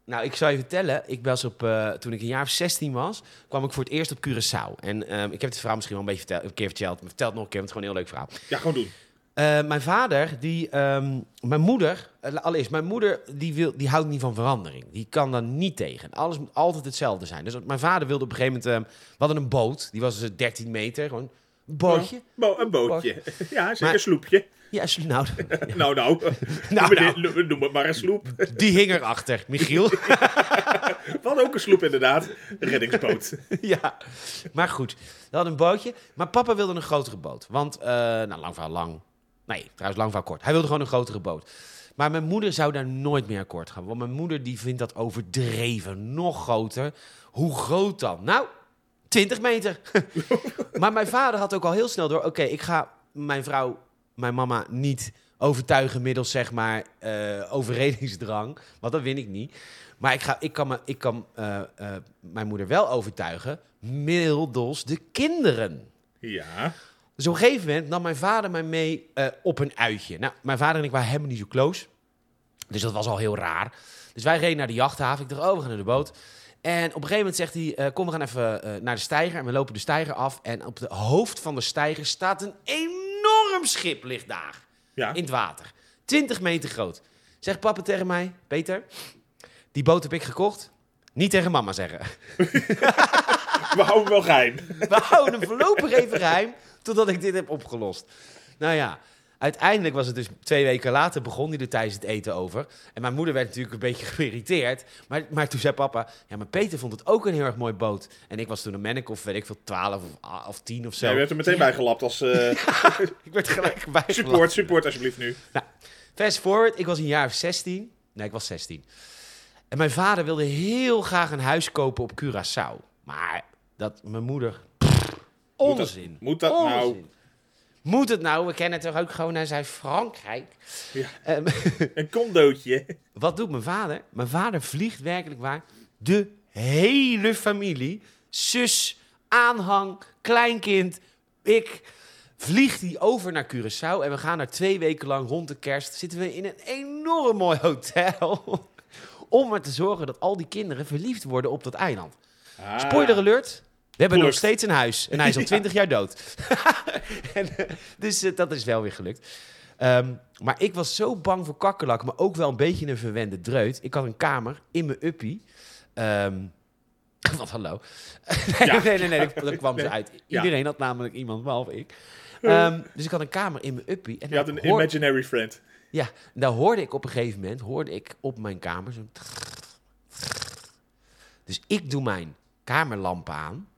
Nou, ik zal je vertellen. Ik was op, eh, toen ik een jaar of 16 was, kwam ik voor het eerst op Curaçao. En ehm, ik heb het verhaal misschien wel een beetje vertel- een keer verteld. Maar vertel het nog een keer, want het is gewoon een heel leuk verhaal. Ja, gewoon doen. Eh, mijn vader, die, ehm, mijn moeder, eh, allereerst, mijn moeder die, wil, die houdt niet van verandering. Die kan daar niet tegen. Alles moet altijd hetzelfde zijn. Dus mijn vader wilde op een gegeven moment, ehm, we hadden een boot, die was dus 13 meter, gewoon een bootje. Bo- een bootje. Ja, zeker een sloepje. Ja, sl- nou, Nou, nou. Nou, noem, het- noem- noem het maar een sloep. die hing erachter, Michiel. Hadden ook een sloep inderdaad. Een reddingsboot. ja, maar goed, we hadden een bootje. Maar papa wilde een grotere boot. Want, eh, nou, lang verhaal lang. Nee, trouwens, lang verhaal kort. Hij wilde gewoon een grotere boot. Maar mijn moeder zou daar nooit meer akkoord gaan. Want mijn moeder die vindt dat overdreven. Nog groter. Hoe groot dan? Nou, 20 meter. maar mijn vader had ook al heel snel door... Oké, ik ga mijn vrouw, mijn mama niet overtuigen middels zeg maar eh, overredingsdrang. Want dat win ik niet. Maar ik, ga, ik kan, me, ik kan eh, eh, mijn moeder wel overtuigen middels de kinderen. Ja. Dus op een gegeven moment nam mijn vader mij mee op een uitje. Nou, mijn vader en ik waren helemaal niet zo close. Dus dat was al heel raar. Dus wij reden naar de jachthaven. Ik dacht, oh, we gaan naar de boot. En op een gegeven moment zegt hij, kom, we gaan even naar de steiger. En we lopen de steiger af. En op de hoofd van de steiger staat een enorm schip ligt daar. Ja. In het water. 20 meter groot. Zegt papa tegen mij, Peter, die boot heb ik gekocht. Niet tegen mama zeggen. We houden wel geheim. We houden hem voorlopig even geheim, totdat ik dit heb opgelost. Nou ja, uiteindelijk was het dus twee weken later, begon hij er tijdens het eten over. En mijn moeder werd natuurlijk een beetje geïrriteerd. Maar, maar toen zei papa, ja, maar Peter vond het ook een heel erg mooi boot. En ik was toen een manneke of weet ik veel, 12 of, of 10 of zo. Ja, je werd er meteen bij gelapt als eh, Ik werd gelijk bij. support. Support alsjeblieft nu. Fast forward, ik was een jaar of 16. Nee, ik was 16. En mijn vader wilde heel graag een huis kopen op Curaçao. Maar dat, mijn moeder... Moet dat- onzin. moet dat nou? Moet het nou? We kennen toch ook gewoon naar Zuid-Frankrijk? Ja. Ehm, Een condootje. wat doet mijn vader? Mijn vader vliegt werkelijk waar de hele familie, zus, aanhang, kleinkind, ik, vliegt hij over naar Curaçao. En we gaan daar twee weken lang rond de kerst. Zitten we in een enorm mooi hotel. Om er te zorgen dat al die kinderen verliefd worden op dat eiland. Ah. Spoiler alert. We hebben nog steeds een huis. En hij is al Ja. 20 jaar dood. en, eh, dus eh, dat is wel weer gelukt. Ehm, maar ik was zo bang voor kakkerlakken, maar ook wel een beetje een verwende dreut. Ik had een kamer in mijn uppie. Ehm, Wat hallo. nee, Ja. nee, nee, nee, daar kwam ze Nee. uit. Ja. Iedereen had namelijk iemand, behalve ik. Ehm, dus ik had een kamer in mijn uppie. En Je had een imaginary friend. Ja, en daar hoorde ik op een gegeven moment, hoorde ik op mijn kamer zo'n... Dus ik doe mijn kamerlamp aan,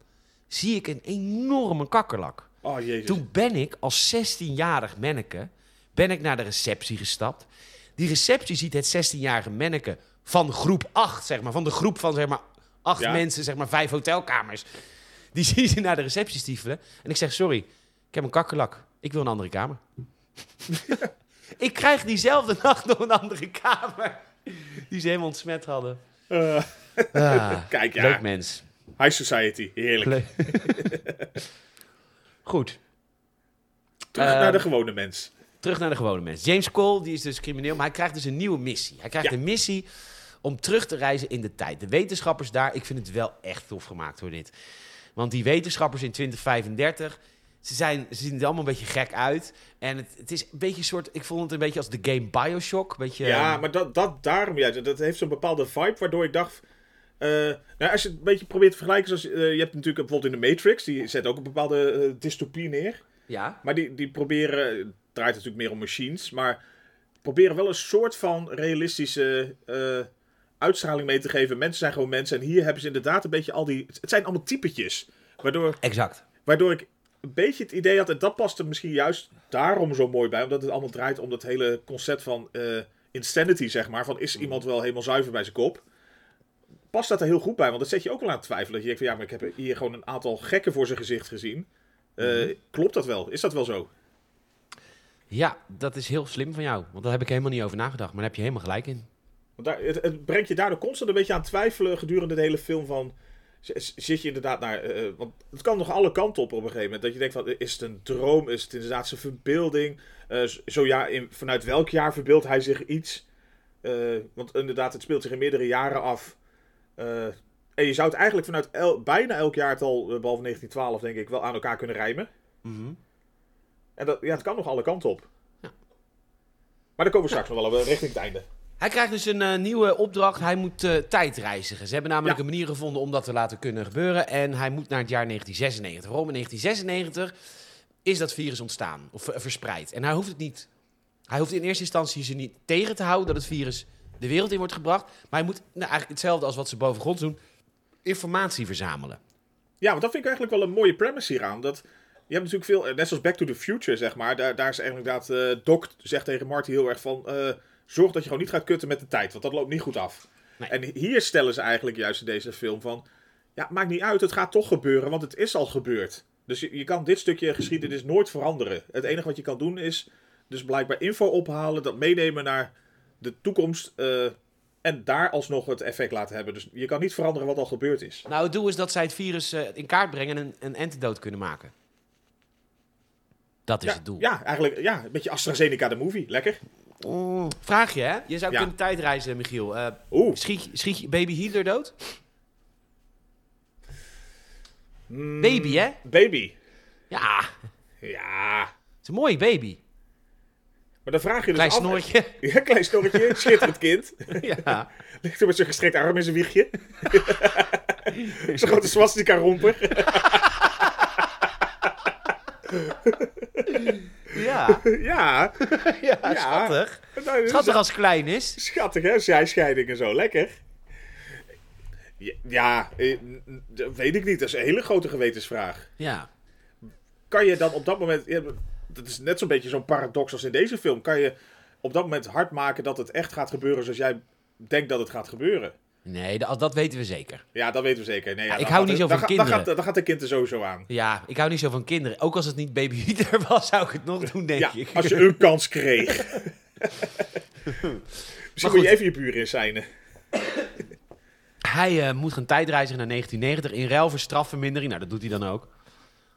zie ik een enorme kakkerlak. Oh, jezus. Toen ben ik als 16-jarig manneke, ben ik naar de receptie gestapt. Die receptie ziet het 16-jarige manneke van groep 8, zeg maar, van de groep van zeg maar acht Ja. mensen, zeg maar vijf hotelkamers. Die zien ze naar de receptie stiefelen. En ik zeg, sorry, ik heb een kakkerlak. Ik wil een andere kamer. ik krijg diezelfde nacht nog een andere kamer. Die ze helemaal ontsmet hadden. Eh, Ah, Kijk, ja. Leuk mens. High society. Heerlijk. Goed. Terug Eh, naar de gewone mens. Terug naar de gewone mens. James Cole, die is dus crimineel, maar hij krijgt dus een nieuwe missie. Hij krijgt Ja. een missie om terug te reizen in de tijd. De wetenschappers daar, ik vind het wel echt tof gemaakt hoor dit. Want die wetenschappers in 2035, ze, zijn, ze zien er allemaal een beetje gek uit. En het, het is een beetje een soort, ik vond het een beetje als de game Bioshock. Beetje, Ja, maar dat, dat daarom, ja, dat heeft zo'n bepaalde vibe, waardoor ik dacht... eh, nou, als je het een beetje probeert te vergelijken, zoals eh, je hebt natuurlijk bijvoorbeeld in de Matrix, die zet ook een bepaalde eh, dystopie neer. ja. Maar die, die proberen, het draait natuurlijk meer om machines, maar proberen wel een soort van realistische uitstraling mee te geven. Mensen zijn gewoon mensen en hier hebben ze inderdaad een beetje al die... Het zijn allemaal typetjes, waardoor, exact. waardoor ik een beetje het idee had, en dat past er misschien juist daarom zo mooi bij, omdat het allemaal draait om dat hele concept van insanity, zeg maar. Van is iemand wel helemaal zuiver bij zijn kop? Past dat er heel goed bij, want dat zet je ook wel aan het twijfelen. Dat je denkt van ja, maar ik heb hier gewoon een aantal gekken voor zijn gezicht gezien. Eh, Klopt dat wel? Is dat wel zo? Ja, dat is heel slim van jou. Want daar heb ik helemaal niet over nagedacht. Maar daar heb je helemaal gelijk in. Want daar, het, het brengt je daardoor constant een beetje aan het twijfelen gedurende de hele film van... Zit je inderdaad naar... eh, want het kan nog alle kanten op op een gegeven moment. Dat je denkt van, is het een droom? Is het inderdaad zijn verbeelding? Eh, zo ja, in, vanuit welk jaar verbeeldt hij zich iets? Eh, want inderdaad, het speelt zich in meerdere jaren af. Eh, en je zou het eigenlijk vanuit el- bijna elk jaartal, eh, behalve 1912 denk ik, wel aan elkaar kunnen rijmen. En dat, ja, het kan nog alle kanten op. Ja. Maar daar komen we straks nog wel op, eh, richting het einde. Hij krijgt dus een eh, nieuwe opdracht. Hij moet eh tijdreizigen. Ze hebben namelijk Ja. een manier gevonden om dat te laten kunnen gebeuren. En hij moet naar het jaar 1996. Waarom in 1996 is dat virus ontstaan of verspreid. En hij hoeft het niet. Hij hoeft in eerste instantie ze niet tegen te houden dat het virus de wereld in wordt gebracht. Maar hij moet nou, eigenlijk hetzelfde als wat ze bovengronds doen: informatie verzamelen. Ja, want dat vind ik eigenlijk wel een mooie premise hieraan. Dat, je hebt natuurlijk veel, eh, net zoals Back to the Future, zeg maar. Daar, daar is eigenlijk inderdaad, eh Doc zegt tegen Marty heel erg van... eh, zorg dat je gewoon niet gaat kutten met de tijd, want dat loopt niet goed af. Nee. En hier stellen ze eigenlijk juist in deze film van... Ja, maakt niet uit, het gaat toch gebeuren, want het is al gebeurd. Dus je, je kan dit stukje geschiedenis nooit veranderen. Het enige wat je kan doen is dus blijkbaar info ophalen, dat meenemen naar de toekomst... eh, en daar alsnog het effect laten hebben. Dus je kan niet veranderen wat al gebeurd is. Nou, het doel is dat zij het virus eh, in kaart brengen en een, een antidote kunnen maken. Dat is Ja, het doel. ja, eigenlijk ja, een beetje AstraZeneca de movie. Lekker. Vraag je, hè? Je zou Ja. kunnen tijdreizen, Michiel. Oeh. Schiet, schiet je baby Hitler dood? Mm, Baby, hè? Baby. Ja, Ja. het is een mooie baby. Maar dan vraag je dus Klein af... snorretje. Ja, klein snorretje. Schitterend kind. ja. Ligt er met zijn gestrekt arm in zijn wiegje. Zo'n grote swastika romper. Ja. ja. ja, schattig. Nou, Schattig als het klein is. Schattig, hè? Zijscheiding en zo. Lekker. Ja, eh, dat weet ik niet. Dat is een hele grote gewetensvraag. Ja. kan je dan op dat moment. Dat is net zo'n beetje zo'n paradox als in deze film. Kan je op dat moment hard maken dat het echt gaat gebeuren zoals jij denkt dat het gaat gebeuren? Nee, dat, dat weten we zeker. Ja, dat weten we zeker. Nee, ja, Ja, ik hou niet het- zo van ga- dan kinderen. gaat, dan gaat de kind er sowieso aan. Ja, ik hou niet zo van kinderen. Ook als het niet baby Hitler was, zou ik het nog doen, denk Ja, ik. als je een kans kreeg. Misschien moet je even je buren inzijnen. Hij eh, moet gaan tijdreizigen naar 1990 in ruil voor strafvermindering. Nou, dat doet hij dan ook.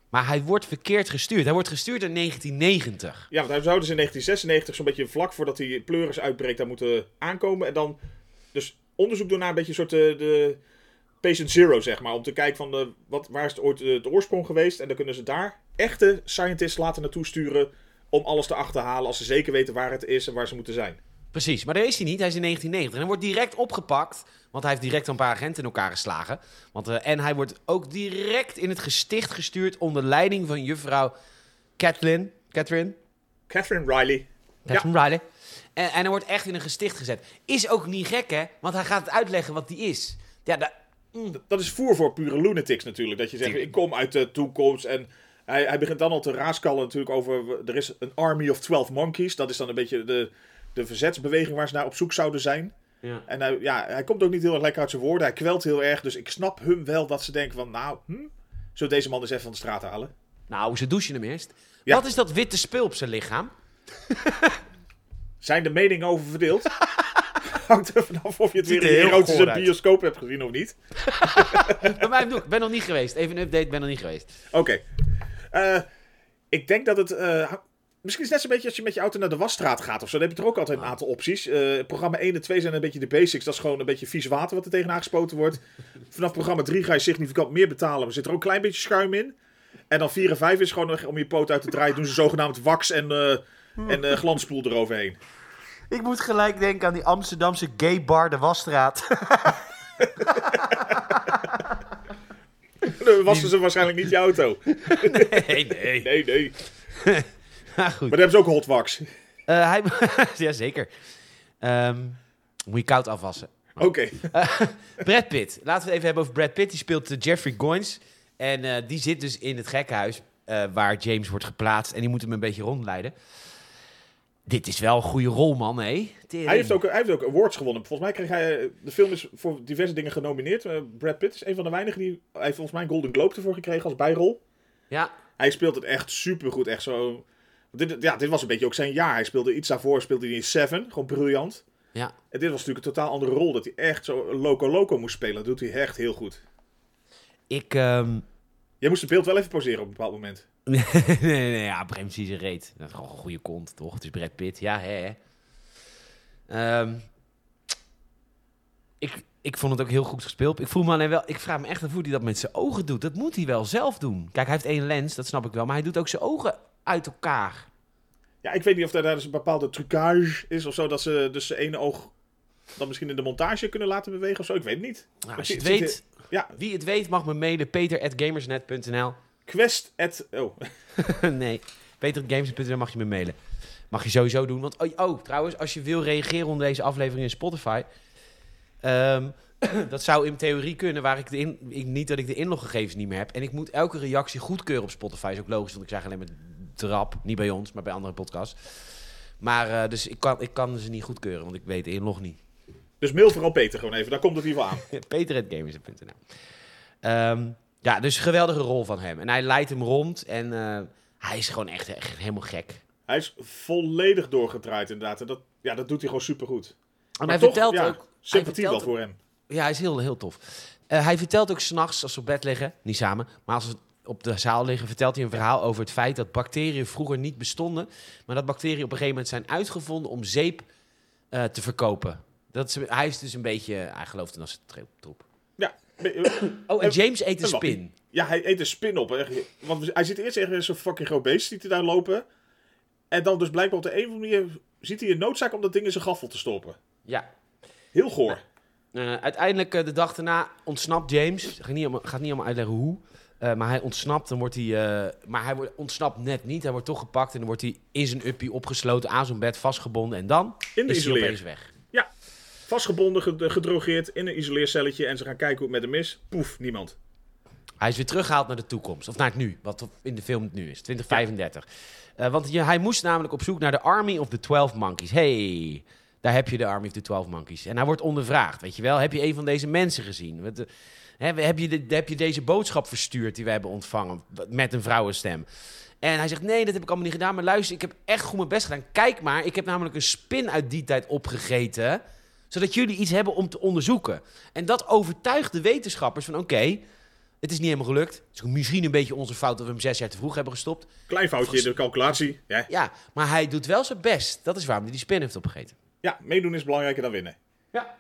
Maar hij wordt verkeerd gestuurd. Hij wordt gestuurd in 1990. Ja, want hij zou dus in 1996 zo'n beetje vlak voordat die pleuris uitbreekt daar moeten aankomen. En dan dus onderzoek doen naar een beetje een soort de, de patient zero, zeg maar. Om te kijken van de, wat, waar is het ooit eh, de oorsprong geweest. En dan kunnen ze daar echte scientists laten naartoe sturen om alles te achterhalen als ze zeker weten waar het is en waar ze moeten zijn. Precies, maar daar is hij niet. Hij is in 1990. En hij wordt direct opgepakt, want hij heeft direct een paar agenten in elkaar geslagen. Want, eh, en hij wordt ook direct in het gesticht gestuurd onder leiding van juffrouw Kathleen. Catherine? Catherine Riley. Catherine Riley. En, en hij wordt echt in een gesticht gezet. Is ook niet gek, hè? Want hij gaat het uitleggen wat die is. Ja, da- D- Dat is voer voor pure lunatics natuurlijk. Dat je zegt, ik kom uit de toekomst. En hij, hij begint dan al te raaskallen natuurlijk over... Er is een army of 12 monkeys. Dat is dan een beetje de, de verzetsbeweging waar ze naar op zoek zouden zijn. ja. En hij, ja, hij komt ook niet heel erg lekker uit zijn woorden. Hij kwelt heel erg. Dus ik snap hun wel dat ze denken van... Nou, hm, zullen we deze man eens even van de straat halen? Nou, ze douchen hem eerst. Ja. Wat is dat witte spul op zijn lichaam? Zijn de meningen over verdeeld? Hangt er vanaf of je het weer er in een erotische bioscoop hebt gezien of niet. Bij mij. Ik ben nog niet geweest. Even een update, ben nog niet geweest. Oké. Eh, ik denk dat het... eh, misschien is het net zo'n beetje als je met je auto naar de wasstraat gaat of zo. Dan heb je er ook altijd een aantal opties. Eh, programma 1 en 2 zijn een beetje de basics. Dat is gewoon een beetje vies water wat er tegenaan gespoten wordt. Vanaf programma 3 ga je significant meer betalen. Maar zit er ook een klein beetje schuim in. En dan 4 en 5 is gewoon om je poot uit te draaien. Doen ze zogenaamd wax en, eh en eh, glanspoel eroverheen. Ik moet gelijk denken aan die Amsterdamse gay bar, de Wasstraat. Dan wassen ze waarschijnlijk niet je auto. nee, nee. Nee, nee. Maar goed. Maar daar hebben ze ook hot wax. Eh, hij... ja, zeker. Ehm, moet je koud afwassen. Oké. Brad Pitt. Laten we het even hebben over Brad Pitt. Die speelt eh, Jeffrey Goins. En eh, die zit dus in het gekkenhuis eh, waar James wordt geplaatst. En die moet hem een beetje rondleiden. Dit is wel een goede rol, man, hé? Hij heeft, ook, hij heeft ook awards gewonnen. Volgens mij kreeg hij... De film is voor diverse dingen genomineerd. Eh, Brad Pitt is een van de weinigen die... Hij heeft volgens mij een Golden Globe ervoor gekregen als bijrol. Ja, Hij speelt het echt supergoed. Echt zo... Dit, ja, dit was een beetje ook zijn jaar. Hij speelde iets daarvoor, speelde hij in Seven. Gewoon briljant. ja. En dit was natuurlijk een totaal andere rol. Dat hij echt zo loco-loco moest spelen. Dat doet hij echt heel goed. Ik... ehm, Jij moest het beeld wel even pauzeren op een bepaald moment. nee, nee, nee, ja, Brem zijn reet. Dat is gewoon een goede kont, toch? Het is Brad Pitt, ja, hè. hè. Ehm, ik, ik vond het ook heel goed gespeeld. Ik voel me alleen wel... Ik vraag me echt af hoe hij dat met zijn ogen doet. Dat moet hij wel zelf doen. Kijk, hij heeft één lens, dat snap ik wel. Maar hij doet ook zijn ogen uit elkaar. Ja, ik weet niet of daar dus een bepaalde trucage is of zo. Dat ze dus zijn ene oog dan misschien in de montage kunnen laten bewegen of zo. Ik weet het niet. Nou, als je het Het ziet- weet... Ja, Wie het weet mag me mailen. peter.gamersnet.nl quest at... Oh, Nee, peter.gamersnet.nl mag je me mailen. Mag je sowieso doen. Want, oh, oh, trouwens, als je wil reageren onder deze aflevering in Spotify... ehm, dat zou in theorie kunnen, waar ik, de in, ik niet dat ik de inloggegevens niet meer heb. En ik moet elke reactie goedkeuren op Spotify. Is ook logisch, want ik zeg alleen maar drap. Niet bij ons, maar bij andere podcasts. Maar eh, dus ik kan, ik kan ze niet goedkeuren, want ik weet de inlog niet. dus mail vooral Peter gewoon even. Daar komt het in ieder geval aan. Peter.gamers.nl Ehm Ja, dus geweldige rol van hem. En hij leidt hem rond en eh, hij is gewoon echt, echt helemaal gek. Hij is volledig doorgedraaid inderdaad. En dat, ja, dat doet hij gewoon supergoed. En Maar hij toch, vertelt ja, ook... Sympathie wel voor hem. Ja, hij is heel, heel tof. Eh, hij vertelt ook s'nachts, als ze op bed liggen, niet samen, maar als ze op de zaal liggen, vertelt hij een verhaal over het feit dat bacteriën vroeger niet bestonden, maar dat bacteriën op een gegeven moment zijn uitgevonden om zeep eh, te verkopen. Dat is, hij is dus een beetje, hij gelooft in als het troep-. Ja, Oh, en Eh, James eet een spin. ja, hij eet een spin op. Want hij zit eerst echt zo'n fucking groot beest, ziet hij daar lopen. En dan dus blijkbaar op de een of andere manier ziet hij een noodzaak om dat ding in zijn gaffel te stoppen. Ja. Heel goor. Eh, uiteindelijk, eh, de dag daarna, ontsnapt James. Gaat niet gaat niet allemaal uitleggen hoe. Eh, maar hij ontsnapt, dan wordt hij... eh, maar hij wordt, ontsnapt net niet. Hij wordt toch gepakt en dan wordt hij in zijn uppie opgesloten, aan zo'n bed vastgebonden. En dan In de is hij isoleer. opeens weg. Ja, vastgebonden, ged- gedrogeerd in een isoleercelletje. En ze gaan kijken hoe het met hem is. Poef, niemand. Hij is weer teruggehaald naar de toekomst. Of naar het nu, wat in de film het nu is. 2035. Eh, want hij moest namelijk op zoek naar de Army of the Twelve Monkeys. Hey, daar heb je de Army of the Twelve Monkeys. En hij wordt ondervraagd, weet je wel. Heb je een van deze mensen gezien? Hè, heb, je de, heb je deze boodschap verstuurd die we hebben ontvangen met een vrouwenstem? En hij zegt, nee, dat heb ik allemaal niet gedaan. Maar luister, ik heb echt goed mijn best gedaan. Kijk maar, ik heb namelijk een spin uit die tijd opgegeten. Zodat jullie iets hebben om te onderzoeken. En dat overtuigt de wetenschappers van, oké, het is niet helemaal gelukt. Het is misschien een beetje onze fout dat we hem zes jaar te vroeg hebben gestopt. Klein foutje in de calculatie. Ja, Ja, maar hij doet wel zijn best. Dat is waarom hij die spin heeft opgegeten. ja meedoen is belangrijker dan winnen. Ja.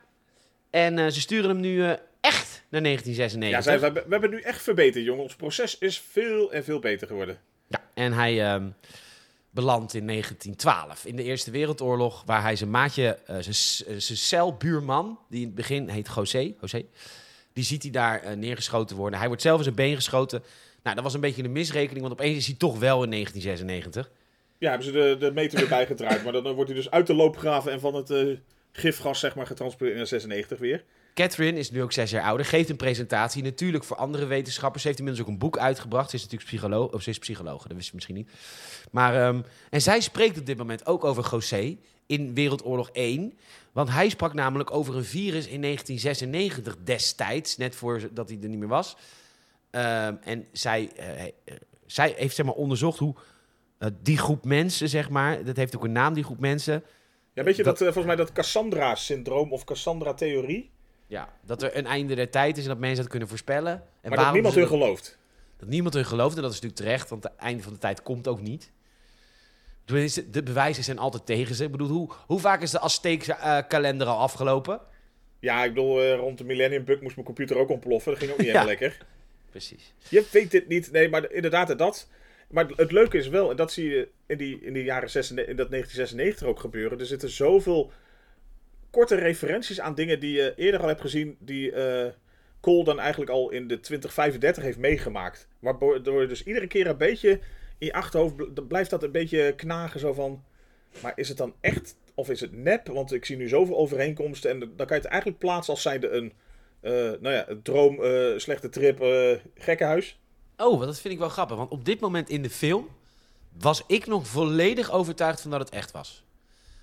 En eh, ze sturen hem nu eh, echt naar Ja, 1996. zij, we, hebben- we hebben nu echt verbeterd, jongen. Ons proces is veel en veel beter geworden. Ja, en hij, ehm, belandt in 1912. In de Eerste Wereldoorlog, waar hij zijn maatje, eh, zijn eh, zijn celbuurman, die in het begin heet José, José die ziet hij daar eh, neergeschoten worden. Hij wordt zelf in zijn been geschoten. Nou, dat was een beetje een misrekening, want opeens is hij toch wel in 1996. Ja, hebben ze de, de meter weer bijgedraaid. Maar dan wordt hij dus uit de loopgraven en van het gifgas zeg maar, getransporteerd naar 96 weer. Catherine is nu ook zes jaar ouder, geeft een presentatie. Natuurlijk voor andere wetenschappers. Ze heeft inmiddels ook een boek uitgebracht. Ze is natuurlijk psycholoog, of ze is psycholoog, dat wist je misschien niet. Maar, ehm, en zij spreekt op dit moment ook over José in Wereldoorlog 1. Want hij sprak namelijk over een virus in 1996 destijds, net voordat hij er niet meer was. Ehm, en zij, eh, eh, zij heeft zeg maar, onderzocht hoe eh, die groep mensen, zeg maar, dat heeft ook een naam, die groep mensen. Ja, weet je Dat- dat, volgens mij dat Cassandra-syndroom of Cassandra-theorie? Ja, dat er een einde der tijd is en dat mensen dat kunnen voorspellen. En Maar dat niemand hun gelooft. Dat niemand hun gelooft en dat is natuurlijk terecht, want het einde van de tijd komt ook niet. De bewijzen zijn altijd tegen ze. Ik bedoel, hoe, hoe vaak is de Azteekse eh, kalender al afgelopen? Ja, ik bedoel, eh, rond de Millennium Bug moest mijn computer ook ontploffen. Dat ging ook niet Ja. helemaal lekker. Precies. Je weet dit niet. Nee, maar inderdaad, dat. Maar het leuke is wel, en dat zie je in die, in die jaren 96, in dat 1996 ook gebeuren. Er zitten zoveel korte referenties aan dingen die je eerder al hebt gezien, die eh Cole dan eigenlijk al in de 2035 heeft meegemaakt. Waardoor je dus iedere keer een beetje in je achterhoofd bl- blijft dat een beetje knagen. Zo van, maar is het dan echt of is het nep? Want ik zie nu zoveel overeenkomsten en dan kan je het eigenlijk plaatsen als zijnde een, eh, nou ja, droom, eh, slechte trip, gekkenhuis. Oh, dat vind ik wel grappig. Want op dit moment in de film was ik nog volledig overtuigd van dat het echt was.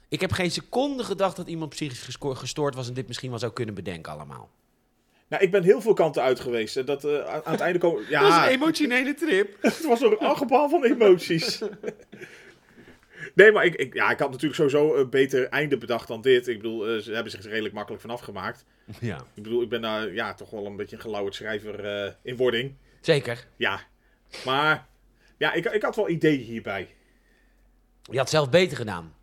Ik heb geen seconde gedacht dat iemand psychisch gestoord was en dit misschien wel zou kunnen bedenken allemaal. Nou, ik ben heel veel kanten uit geweest. En dat eh, aan aan het einde komen. Dat was Ja, een emotionele trip. het was een argebaan van emoties. Nee, maar ik, ik, ja, ik had natuurlijk sowieso een beter einde bedacht dan dit. Ik bedoel, eh, ze hebben zich er redelijk makkelijk van afgemaakt. Ja. Ik bedoel, ik ben daar ja, toch wel een beetje een gelauwerd schrijver eh, in wording. Zeker. Ja, maar ja, ik, ik had wel ideeën hierbij. Je had zelf beter gedaan.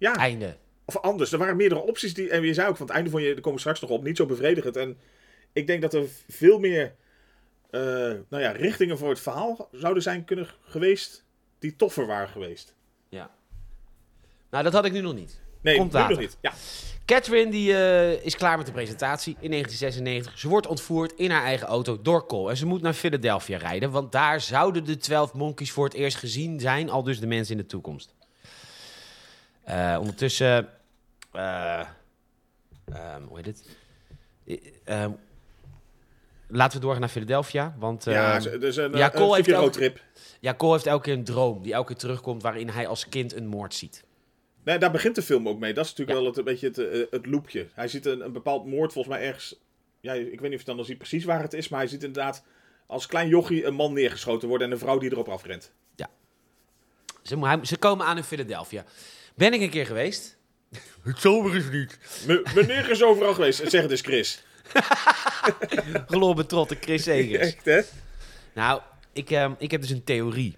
Ja, Einde. of anders. Er waren meerdere opties. Die, en je zei ook van het einde van je, daar komen we straks nog op, niet zo bevredigend. En ik denk dat er veel meer eh, nou ja, richtingen voor het verhaal zouden zijn kunnen geweest die toffer waren geweest. Ja. Nou, dat had ik nu nog niet. Nee, Komt nu nog niet. Ja. Catherine die, eh, is klaar met de presentatie in 1996. Ze wordt ontvoerd in haar eigen auto door Cole. En ze moet naar Philadelphia rijden, want daar zouden de 12 Monkeys voor het eerst gezien zijn. Al dus de mensen in de toekomst. Eh, ondertussen... eh, ehm, hoe heet het? Eh, ehm, laten we doorgaan naar Philadelphia, want... ja, ze- dus een, ja, een Cole heeft roadtrip. ja, Cole heeft elke keer een droom die elke keer terugkomt... waarin hij als kind een moord ziet. Nee, daar begint de film ook mee. Dat is natuurlijk Ja. wel het, een beetje het, eh, het loopje. Hij ziet een, een bepaald moord volgens mij ergens... Ja, ik weet niet of je dan al ziet precies waar het is, maar hij ziet inderdaad als klein jochie een man neergeschoten worden en een vrouw die erop afrent. Ze, mo- hij- ze komen aan in Philadelphia. Ben ik een keer geweest? ik zal er eens niet. Me- Meneer is overal geweest. Zeg het eens, Chris. Geloof betrotte Chris Segers. Echt, hè? nou, ik, ehm, ik heb dus een theorie.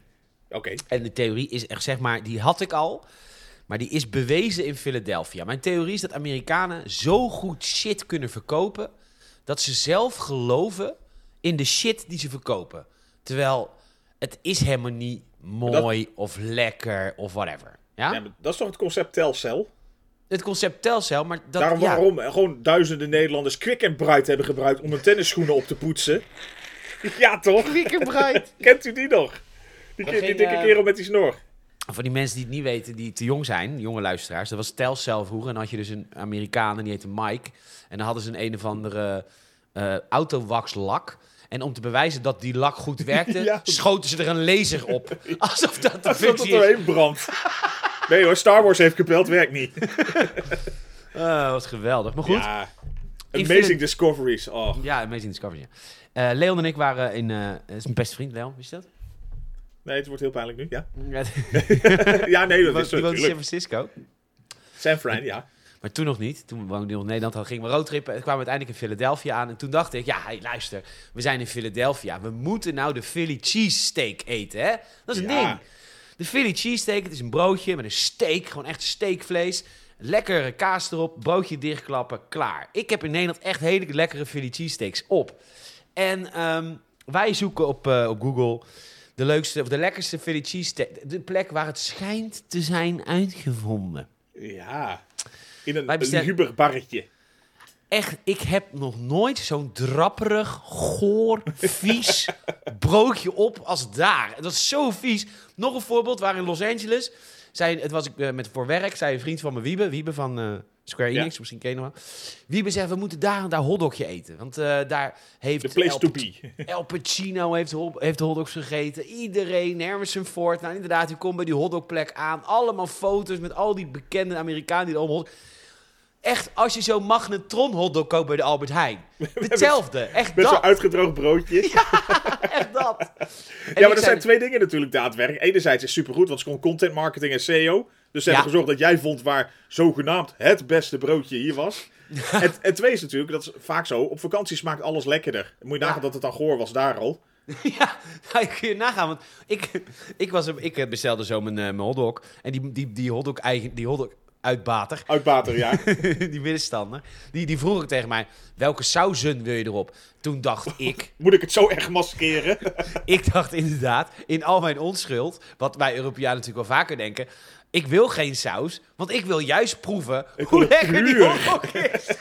Oké. En de theorie is echt, zeg maar, die had ik al. Maar die is bewezen in Philadelphia. Mijn theorie is dat Amerikanen zo goed shit kunnen verkopen. dat ze zelf geloven in de shit die ze verkopen. Terwijl het is helemaal niet mooi of lekker of whatever. Ja? Dat is toch het concept telcel? Het concept Telcel, maar dat... Daarom ja. waarom gewoon duizenden Nederlanders Quick and Bright hebben gebruikt om hun tennisschoenen op te poetsen. Ja, toch? Quick and Bright. Kent u die nog? Die, We ke- die dikke kerel met die snor. Voor die mensen die het niet weten, die te jong zijn, jonge luisteraars. Dat was Telcel vroeger. En dan had je dus een Amerikaan en die heette Mike. En dan hadden ze een een of andere eh autowaxlak. En om te bewijzen dat die lak goed werkte, Ja. schoten ze er een laser op. Alsof dat de Dat functie is. doorheen brandt. Nee hoor, Star Wars heeft kapeld, werkt niet. Ah, wat geweldig. Maar goed, ja, Ja. Amazing het- Discoveries. Oh. Amazing Discovery. Ja. Eh, Leon en ik waren in... dat is mijn beste vriend, Leon. Wist je dat? Nee, het wordt heel pijnlijk nu. Ja, Ja, ja nee, dat die is woont in San. Francisco. San Fran, ja. Maar toen nog niet. Toen woonde hij nog in Nederland. Dan gingen we roadtrippen. En kwamen we uiteindelijk in Philadelphia aan. En toen dacht ik, ja, hey, luister. We zijn in Philadelphia. We moeten nou de Philly cheesesteak eten, hè? Dat is een Ja. ding. De Philly cheesesteak, het is een broodje met een steak. Gewoon echt steakvlees. Lekkere kaas erop. Broodje dichtklappen. Klaar. Ik heb in Nederland echt hele lekkere Philly cheesesteaks op. En ehm, wij zoeken op, eh, op Google de leukste of de lekkerste Philly cheesesteak. De plek waar het schijnt te zijn uitgevonden. Ja. In een, bestellen- luguber barretje. Echt, ik heb nog nooit zo'n drapperig, goor, vies broodje op als daar. Het was zo vies. Nog een voorbeeld, waar in Los Angeles, zei, het was ik eh, met voor werk, zei een vriend van me, Wiebe, Wiebe van eh, Square Ja. Enix, misschien ken je hem wel. Wiebe zegt, we moeten daar en daar hotdogje eten. Want eh, daar heeft The place El to be. El Pacino heeft, heeft hotdogs gegeten. Iedereen, Harrison Ford. Nou, inderdaad, u komt bij die hotdogplek aan. Allemaal foto's met al die bekende Amerikanen die er allemaal. Echt, als je zo'n magnetron hotdog koopt bij de Albert Heijn. Hetzelfde. Echt Met zo'n dat. uitgedroogd broodje. Ja, Echt dat. En maar er zijn twee dingen natuurlijk daadwerkelijk. Enerzijds is supergoed, want ze kon content marketing en SEO. Dus ze Ja. hebben gezorgd dat jij vond waar zogenaamd het beste broodje hier was. en, en twee is natuurlijk, dat is vaak zo, op vakantie smaakt alles lekkerder. Moet je nagaan dat het dan goor was daar al. Ja, nou, kun je nagaan. Want ik, ik, was, ik bestelde zo mijn, eh, mijn hotdog. En die, die, die hotdog, eigen, die hotdog uitbater, Uit bater, ja. die middenstander, die, die vroeg ik tegen mij, welke sauzen wil je erop? Toen dacht ik, Moet ik het zo echt maskeren? ik dacht inderdaad, in al mijn onschuld, wat wij Europeanen natuurlijk wel vaker denken, ik wil geen saus, want ik wil juist proeven Ik hoe lekker die hotdog is.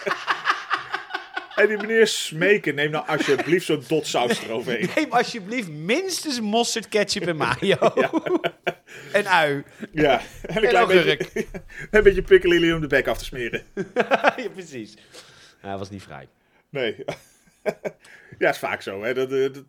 en die meneer Smeken, neem nou alsjeblieft zo'n dot saus eroverheen. Neem alsjeblieft minstens mosterd, ketchup en mayo. En ui. Ja, en een En klein augurk. beetje, een beetje pikkelilie om de bek af te smeren. ja, precies. Ja, dat was niet vrij. Nee. ja, is vaak zo. Hè. Dat, eh, dat-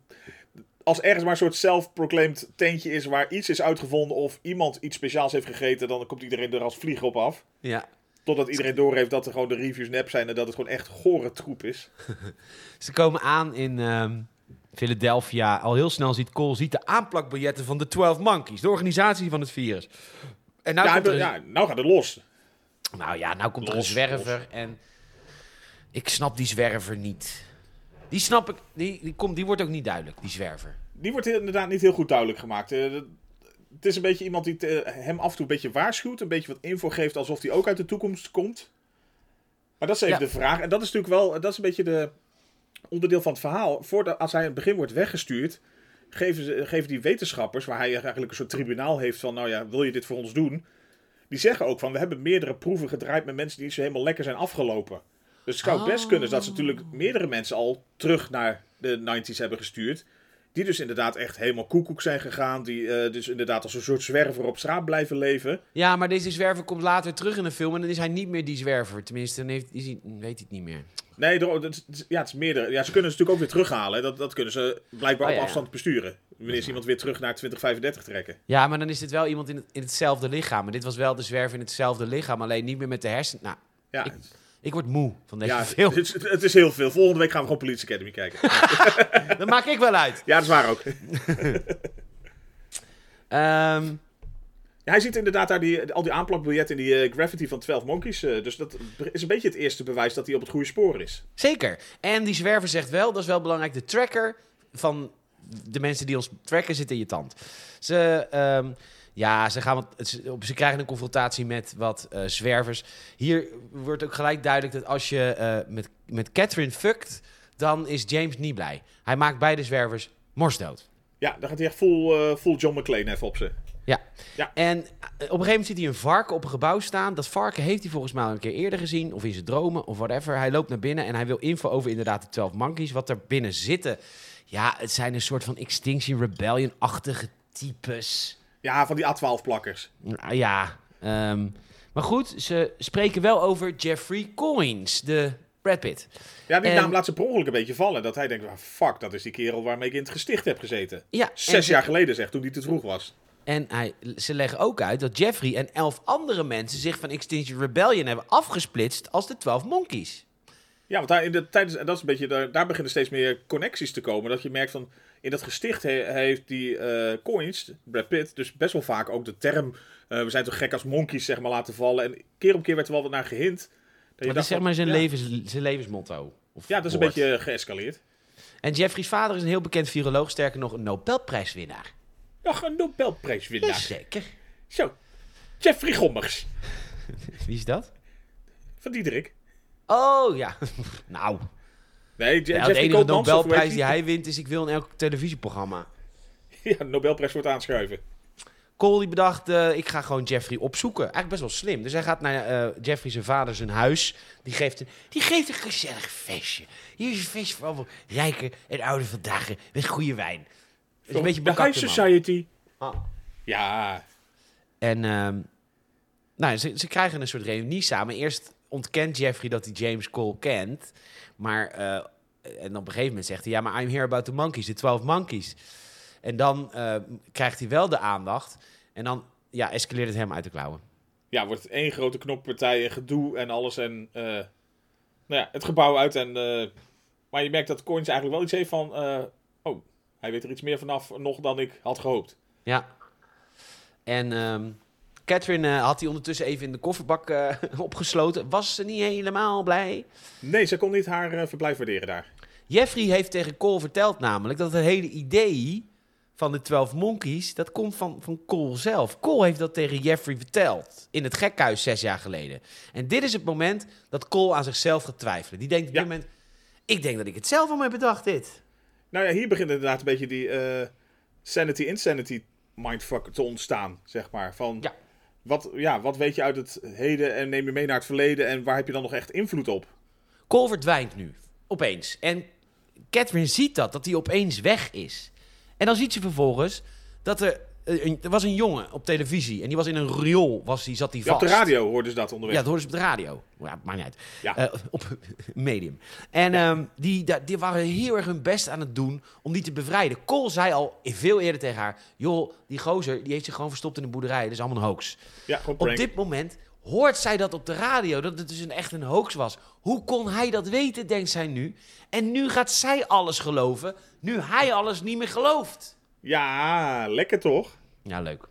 als ergens maar een soort self-proclaimed tentje is waar iets is uitgevonden of iemand iets speciaals heeft gegeten, dan komt iedereen er als vlieger op af. Ja. Totdat iedereen doorheeft dat er gewoon de reviews nep zijn en dat het gewoon echt gore troep is. Ze komen aan in ehm, Philadelphia. Al heel snel ziet Cole ziet de aanplakbiljetten van de 12 Monkeys, de organisatie van het virus. En nou ja, er nou gaat het los. nou ja, nou komt er een Los, zwerver en ik snap die zwerver niet. Die snap ik, die, die, komt, die wordt ook niet duidelijk, die zwerver. Die wordt inderdaad niet heel goed duidelijk gemaakt. Eh, het is een beetje iemand die hem af en toe een beetje waarschuwt, een beetje wat info geeft alsof hij ook uit de toekomst komt. Maar dat is even Ja. de vraag. En dat is natuurlijk wel, dat is een beetje de onderdeel van het verhaal. Voordat, als hij in het begin wordt weggestuurd, geven, ze, geven die wetenschappers, waar hij eigenlijk een soort tribunaal heeft van, nou ja, wil je dit voor ons doen? Die zeggen ook van, we hebben meerdere proeven gedraaid met mensen die niet zo helemaal lekker zijn afgelopen. Dus het zou best Oh. kunnen dat ze natuurlijk meerdere mensen al terug naar de 90s hebben gestuurd. Die dus inderdaad echt helemaal koekoek zijn gegaan. Die eh, dus inderdaad als een soort zwerver op straat blijven leven. Ja, maar deze zwerver komt later terug in de film en dan is hij niet meer die zwerver. Tenminste, dan heeft, is hij, weet hij het niet meer. Nee, er- ja, het is meerdere. Ja, ze kunnen ze natuurlijk ook weer terughalen. Dat, dat kunnen ze blijkbaar Oh, op ja, afstand besturen. Wanneer ze iemand weer terug naar 2035 trekken. Ja, maar dan is dit wel iemand in, het, in hetzelfde lichaam. Maar dit was wel de zwerver in hetzelfde lichaam, alleen niet meer met de hersenen. Nou, Ja, Ik- ik word moe van deze ja film. het, is- het is heel veel. Volgende week gaan we gewoon Police Academy kijken. Dat maak ik wel uit. Ja, dat is waar ook. Ehm, Ja, hij ziet inderdaad daar die, al die aanplakbiljetten in die eh, graffiti van 12 Monkeys. eh, dus dat is een beetje het eerste bewijs dat hij op het goede spoor is. zeker. En die zwerver zegt wel, dat is wel belangrijk, de tracker van de mensen die ons tracken zit in je tand. Ze, ehm, ja, ze, gaan wat, ze, krijgen een confrontatie met wat eh, zwervers. Hier wordt ook gelijk duidelijk dat als je eh, met, met Catherine fuckt, dan is James niet blij. Hij maakt beide zwervers morsdood. Ja, dan gaat hij echt full, eh, full John McClane even op ze. Ja. Ja. En op een gegeven moment ziet hij een varken op een gebouw staan. Dat varken heeft hij volgens mij al een keer eerder gezien. Of in zijn dromen, of whatever. Hij loopt naar binnen en hij wil info over inderdaad de 12 monkeys. Wat er binnen zitten. Ja, het zijn een soort van Extinction Rebellion-achtige types. Ja, van die A12-plakkers. Nou ja, ehm, maar goed. Ze spreken wel over Jeffrey Coins, de Brad Pitt. Ja, die En- naam laat ze per ongeluk een beetje vallen. Dat hij denkt, ah, fuck, dat is die kerel waarmee ik in het gesticht heb gezeten. Ja, Zes ze- jaar geleden zeg, toen die te vroeg was. En hij, ze leggen ook uit dat Jeffrey en elf andere mensen zich van Extinction Rebellion hebben afgesplitst als de 12 monkeys. Ja, want daar in de, tijdens, en dat is een beetje, daar, daar beginnen steeds meer connecties te komen. Dat je merkt van, in dat gesticht he- heeft die eh, Coins, Brad Pitt, dus best wel vaak ook de term, eh, we zijn toch gek als monkeys, zeg maar, laten vallen. En keer op keer werd er wel wat naar gehint. Dat Dat is zeg maar zijn, ja, levens, zijn levensmotto. Of Ja, dat is een beetje geëscaleerd. En Jeffrey's vader is een heel bekend viroloog, sterker nog een Nobelprijswinnaar. Nog een Nobelprijswinnaar. Jazeker. Zo, Jeffrey Gommers. Wie is dat? Van Diederik. Oh ja, nou. Nee, Ja, de Jeffrey enige hoe heet Nobelprijs die? hij wint is ik wil in elk televisieprogramma. ja, de Nobelprijs wordt aanschuiven. Cole die bedacht, eh, ik ga gewoon Jeffrey opzoeken. Eigenlijk best wel slim. Dus hij gaat naar eh, Jeffrey zijn vader zijn huis. Die geeft, een, die geeft een gezellig feestje. Hier is een feestje voor allemaal rijke en oude vandaag met goede wijn. Het is een beetje de High. Society. Ah. Ja, En ehm, nou, ze, ze krijgen een soort reunie samen. Eerst ontkent Jeffrey dat hij James Cole kent. Maar, eh, en op een gegeven moment zegt hij... Ja, maar I'm here about the monkeys, de 12 monkeys. En dan eh, krijgt hij wel de aandacht. En dan ja, escaleert het hem uit de klauwen. ja, wordt het één grote knoppartij en gedoe en alles. En eh, nou ja, het gebouw uit. En, maar je merkt dat Coins eigenlijk wel iets heeft van... oh, hij weet er iets meer vanaf nog dan ik had gehoopt. Ja. En ehm, Catherine eh, had hij ondertussen even in de kofferbak eh, opgesloten. Was ze niet helemaal blij. Nee, ze kon niet haar eh, verblijf waarderen daar. Jeffrey heeft tegen Cole verteld namelijk dat het hele idee van de 12 Monkeys, dat komt van, van Cole zelf. Cole heeft dat tegen Jeffrey verteld in het gekhuis zes jaar geleden. En dit is het moment dat Cole aan zichzelf gaat twijfelen. Die denkt op Ja. dit moment, ik denk dat ik het zelf al heb bedacht dit. Nou ja, hier begint inderdaad een beetje die eh, sanity-insanity mindfuck te ontstaan, zeg maar. Van, Ja. Wat, ja, wat weet je uit het heden en neem je mee naar het verleden en waar heb je dan nog echt invloed op? Cole verdwijnt nu, opeens. En Catherine ziet dat, dat hij opeens weg is. En dan ziet ze vervolgens dat er... eh, een- er was een jongen op televisie en die was in een riool, was die, zat Ja, vast. op de radio hoorden ze dat onderweg. Ja, dat hoorden ze op de radio. Ja, maakt niet uit. Ja. Eh, op medium. En ehm, die, die waren heel erg hun best aan het doen om die te bevrijden. Cole zei al veel eerder tegen haar... joh, die gozer die heeft zich gewoon verstopt in de boerderij. Dat is allemaal een hoax. Ja, Op prank. dit moment hoort zij dat op de radio, dat het dus een, echt een hoax was. Hoe kon hij dat weten, denkt zij nu. En nu gaat zij alles geloven, nu hij alles niet meer gelooft. Ja, lekker toch? Ja, leuk. Maar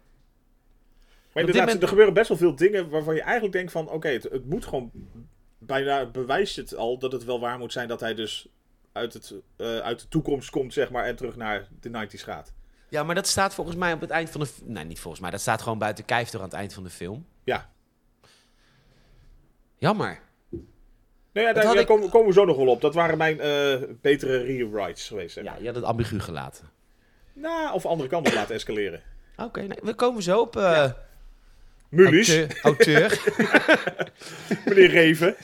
dit inderdaad, moment- er gebeuren best wel veel dingen waarvan je eigenlijk denkt van... Oké, het, het moet gewoon... Bijna bewijst het al dat het wel waar moet zijn dat hij dus uit, het, eh, uit de toekomst komt, zeg maar, en terug naar de 90s gaat. Ja, maar dat staat volgens mij op het eind van de... Nee, niet volgens mij. Dat staat gewoon buiten kijf door aan het eind van de film. Ja. Jammer. Nou ja, daar, had daar ik- komen, we zo nog wel op. Dat waren mijn eh, betere rewrites geweest. Zeg. Ja, je had het ambigu gelaten. Nou, of andere kant op laten escaleren. Oké, nee, we komen zo op... eh Mulies, auteur, auteur meneer Reven.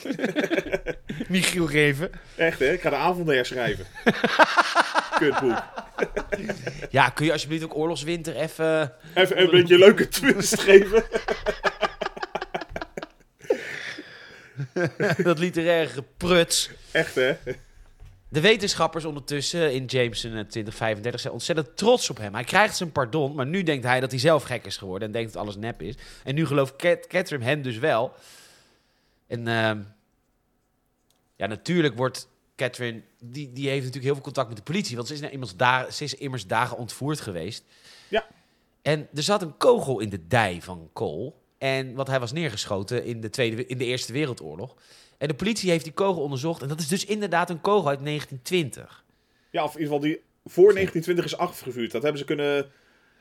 Michiel Geven. Echt hè, ik ga de avonden herschrijven. Kutboek. Ja, kun je alsjeblieft ook Oorlogswinter even... Even een beetje een leuke twist geven. dat literaire gepruts. Echt hè. De wetenschappers ondertussen in Jameson eh, 2035 zijn ontzettend trots op hem. Hij krijgt zijn pardon, maar nu denkt hij dat hij zelf gek is geworden en denkt dat alles nep is. En nu gelooft Cat Catherine hem dus wel. En ehm, ja, natuurlijk wordt Catherine, die, die heeft natuurlijk heel veel contact met de politie, want ze is, nou immers da- ze is immers dagen ontvoerd geweest. Ja. En er zat een kogel in de dij van Cole. En wat hij was neergeschoten in de, tweede, in de Eerste Wereldoorlog. En de politie heeft die kogel onderzocht. En dat is dus inderdaad een kogel uit 1920. Ja, of in ieder geval die voor 1920 is afgevuurd. Dat hebben ze kunnen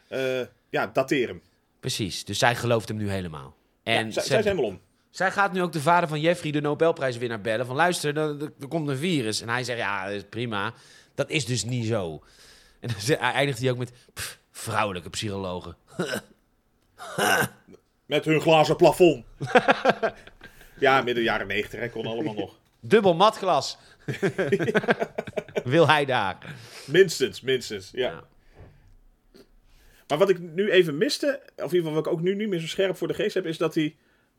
eh, ja, dateren. Precies. Dus zij gelooft hem nu helemaal. En En zij, is helemaal om. zij gaat nu ook de vader van Jeffrey, de Nobelprijswinnaar, bellen. Van luister, er, er- komt een virus. En hij zegt, ja, is prima. Dat is dus niet zo. En dan eindigt hij ook met, "Pff, vrouwelijke psychologen. Met hun glazen plafond. ja, midden jaren 90, hè, kon allemaal nog. Dubbel matglas. Wil hij daar. Minstens, minstens. Ja. Ja. Maar wat ik nu even miste, of in ieder geval wat ik ook nu niet meer zo scherp voor de geest heb, is dat hij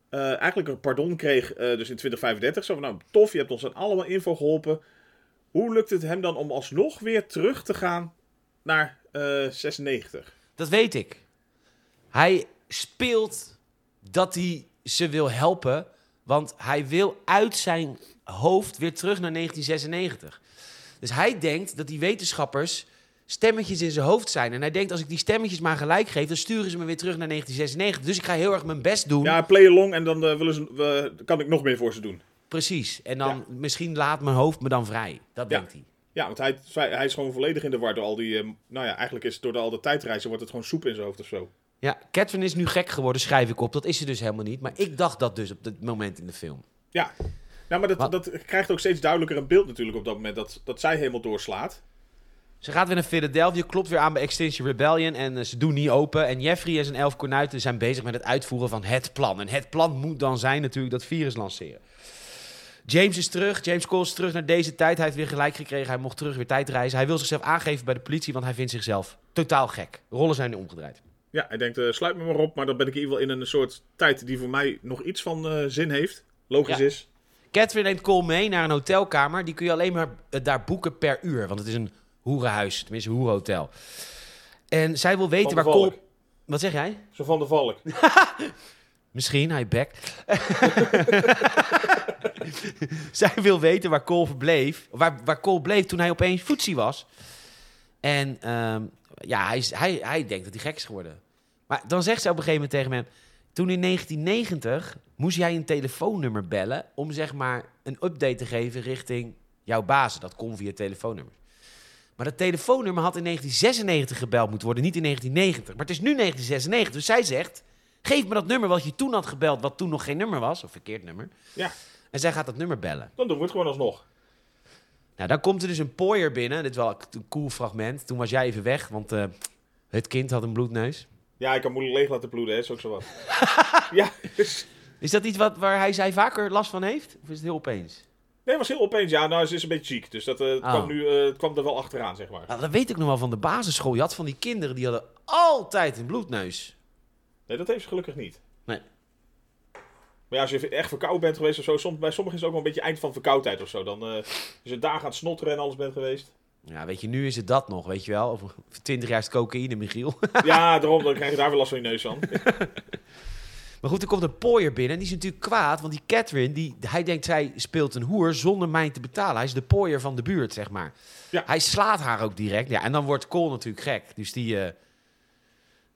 eh, eigenlijk een pardon kreeg, eh, dus in 2035. Zo van, nou tof, je hebt ons aan allemaal info geholpen. Hoe lukt het hem dan om alsnog weer terug te gaan naar eh 96? Dat weet ik. Hij speelt dat hij ze wil helpen, want hij wil uit zijn hoofd weer terug naar 1996. Dus hij denkt dat die wetenschappers stemmetjes in zijn hoofd zijn. En hij denkt, als ik die stemmetjes maar gelijk geef, dan sturen ze me weer terug naar 1996. Dus ik ga heel erg mijn best doen. Ja, play along en dan eh, willen ze, eh, kan ik nog meer voor ze doen. Precies. En dan misschien laat mijn hoofd me dan vrij. Dat Ja. denkt hij. Ja, want hij, hij is gewoon volledig in de war door al die... eh, nou ja, eigenlijk is het door de, al de tijdreizen wordt het gewoon soep in zijn hoofd of zo. Ja, Catherine is nu gek geworden, schrijf ik op. Dat is ze dus helemaal niet. Maar ik dacht dat dus op dit moment in de film. Ja, nou, maar dat, Wat? dat krijgt ook steeds duidelijker een beeld natuurlijk op dat moment. Dat, dat zij helemaal doorslaat. Ze gaat weer naar Philadelphia, klopt weer aan bij Extinction Rebellion en eh, ze doen niet open. En Jeffrey en zijn elf kornuiten zijn bezig met het uitvoeren van het plan. En het plan moet dan zijn natuurlijk dat virus lanceren. James is terug, James Cole is terug naar deze tijd. Hij heeft weer gelijk gekregen, hij mocht terug weer tijdreizen. Hij wil zichzelf aangeven bij de politie, want hij vindt zichzelf totaal gek. Rollen zijn nu omgedraaid. Ja, hij denkt, eh, sluit me maar op. Maar dan ben ik in ieder geval in een soort tijd die voor mij nog iets van eh, zin heeft. Logisch Ja. is. Catherine neemt Cole mee naar een hotelkamer. Die kun je alleen maar eh, daar boeken per uur, want het is een hoerenhuis, tenminste een hoerhotel. En zij wil weten waar Cole... Wat zeg jij? Zo van de valk. Misschien, hij back. Zij wil weten waar Cole verbleef. Waar, waar Cole bleef toen hij opeens voetsie was. En ehm, ja, hij, hij, hij denkt dat hij gek is geworden. Maar dan zegt ze op een gegeven moment tegen hem... Toen in 1990 moest jij een telefoonnummer bellen... om zeg maar een update te geven richting jouw bazen. Dat kon via telefoonnummer. Maar dat telefoonnummer had in 1996 gebeld moeten worden, niet in 1990. Maar het is nu 1996, dus zij zegt... Geef me dat nummer wat je toen had gebeld, wat toen nog geen nummer was, of verkeerd nummer. Ja, En zij gaat dat nummer bellen. dan doen we het gewoon alsnog. Nou, dan komt er dus een pooier binnen. Dit wel een cool fragment. Toen was jij even weg, want eh, het kind had een bloedneus. Ja, ik kan moeilijk leeg laten bloeden, hè. is ook zo wat. ja, dus... Is dat iets wat, waar hij zij vaker last van heeft? Of is het heel opeens? Nee, het was heel opeens. Ja, nou, ze is een beetje ziek. Dus dat, eh, het, Oh. kwam nu, eh, het kwam er wel achteraan, zeg maar. Nou, dat weet ik nog wel van de basisschool. Je had van die kinderen die hadden altijd een bloedneus. Nee, dat heeft ze gelukkig niet. Nee. Maar ja, als je echt verkouden bent geweest of zo, soms, bij sommigen is het ook wel een beetje eind van verkoudheid of zo. Dan eh als je aan het snotteren en alles bent geweest. Ja, weet je, nu is het dat nog, weet je wel. Over 20 jaar is het cocaïne, Michiel. ja, daarom dan krijg je daar weer last van je neus van. Maar goed, er komt een pooier binnen. En die is natuurlijk kwaad, want die Catherine, die, hij denkt zij speelt een hoer zonder mij te betalen. Hij is de pooier van de buurt, zeg maar. Ja. Hij slaat haar ook direct. Ja, en dan wordt Cole natuurlijk gek. Dus die, eh,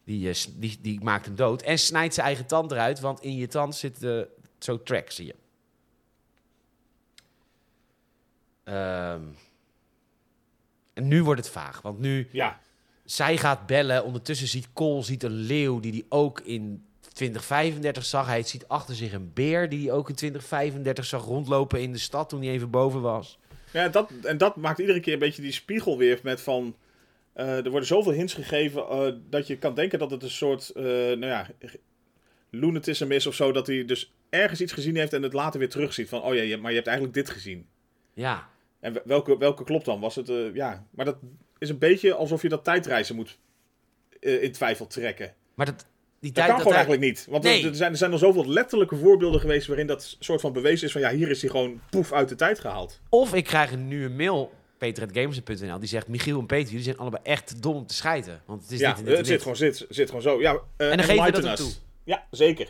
die, eh, die, die maakt hem dood. En snijdt zijn eigen tand eruit, want in je tand zit eh, zo track, zie je. Ehm, en nu wordt het vaag, want nu... Ja, Zij gaat bellen. Ondertussen ziet Cole ziet een leeuw die hij ook in 2035 zag. Hij ziet achter zich een beer die hij ook in 2035 zag rondlopen in de stad toen hij even boven was. ja dat, en dat maakt iedere keer een beetje die spiegel weer met van... eh, er worden zoveel hints gegeven eh, dat je kan denken dat het een soort, eh, nou ja, lunatism is of zo. Dat hij dus ergens iets gezien heeft en het later weer terugziet. Van, oh ja, maar je hebt eigenlijk dit gezien. Ja, En wel- welke, welke klopt dan? Was het, eh, ja, maar dat is een beetje alsof je dat tijdreizen moet eh, in twijfel trekken. maar dat, die Dat tijd kan dat gewoon hij- eigenlijk niet. Want Nee. er, zijn, er zijn al zoveel letterlijke voorbeelden geweest waarin dat soort van bewezen is van ja, hier is hij gewoon poef uit de tijd gehaald. Of ik krijg nu een mail, peter.gamers.nl, die zegt... Michiel en Peter, jullie zijn allebei echt dom om te schijten. Want het is ja, dit en dit en het zit gewoon, zit, zit gewoon zo. Ja, eh, En dan geven we dat toe. Ja, zeker.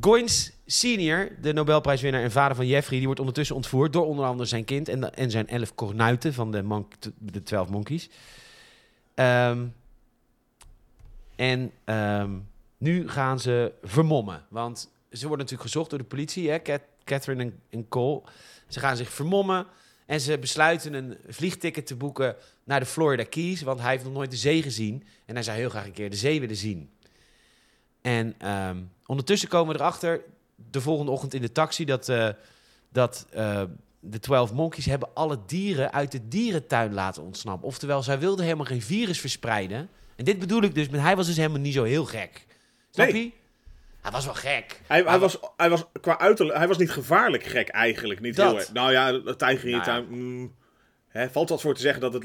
Goins senior, de Nobelprijswinnaar en vader van Jeffrey... die wordt ondertussen ontvoerd door onder andere zijn kind... en, en zijn elf kornuiten van de, monk, de 12 monkeys. Ehm, en ehm, nu gaan ze vermommen. Want ze worden natuurlijk gezocht door de politie, hè? Cat- Catherine en, en Cole. Ze gaan zich vermommen en ze besluiten een vliegticket te boeken naar de Florida Keys... want hij heeft nog nooit de zee gezien... en hij zou heel graag een keer de zee willen zien. En ehm, ondertussen komen we erachter, de volgende ochtend in de taxi, dat, eh, dat eh, de 12 monkeys hebben alle dieren uit de dierentuin laten ontsnappen. Oftewel, zij wilden helemaal geen virus verspreiden. En dit bedoel ik dus, met hij was dus helemaal niet zo heel gek. Snap Nee. je? Hij was wel gek. Hij, hij, Maar- was, hij was qua uiterlijk, hij was niet gevaarlijk gek eigenlijk. Niet Dat. heel. Nou ja, een tijger in je Nou ja. tuin. mm, hè, valt wat voor te zeggen dat het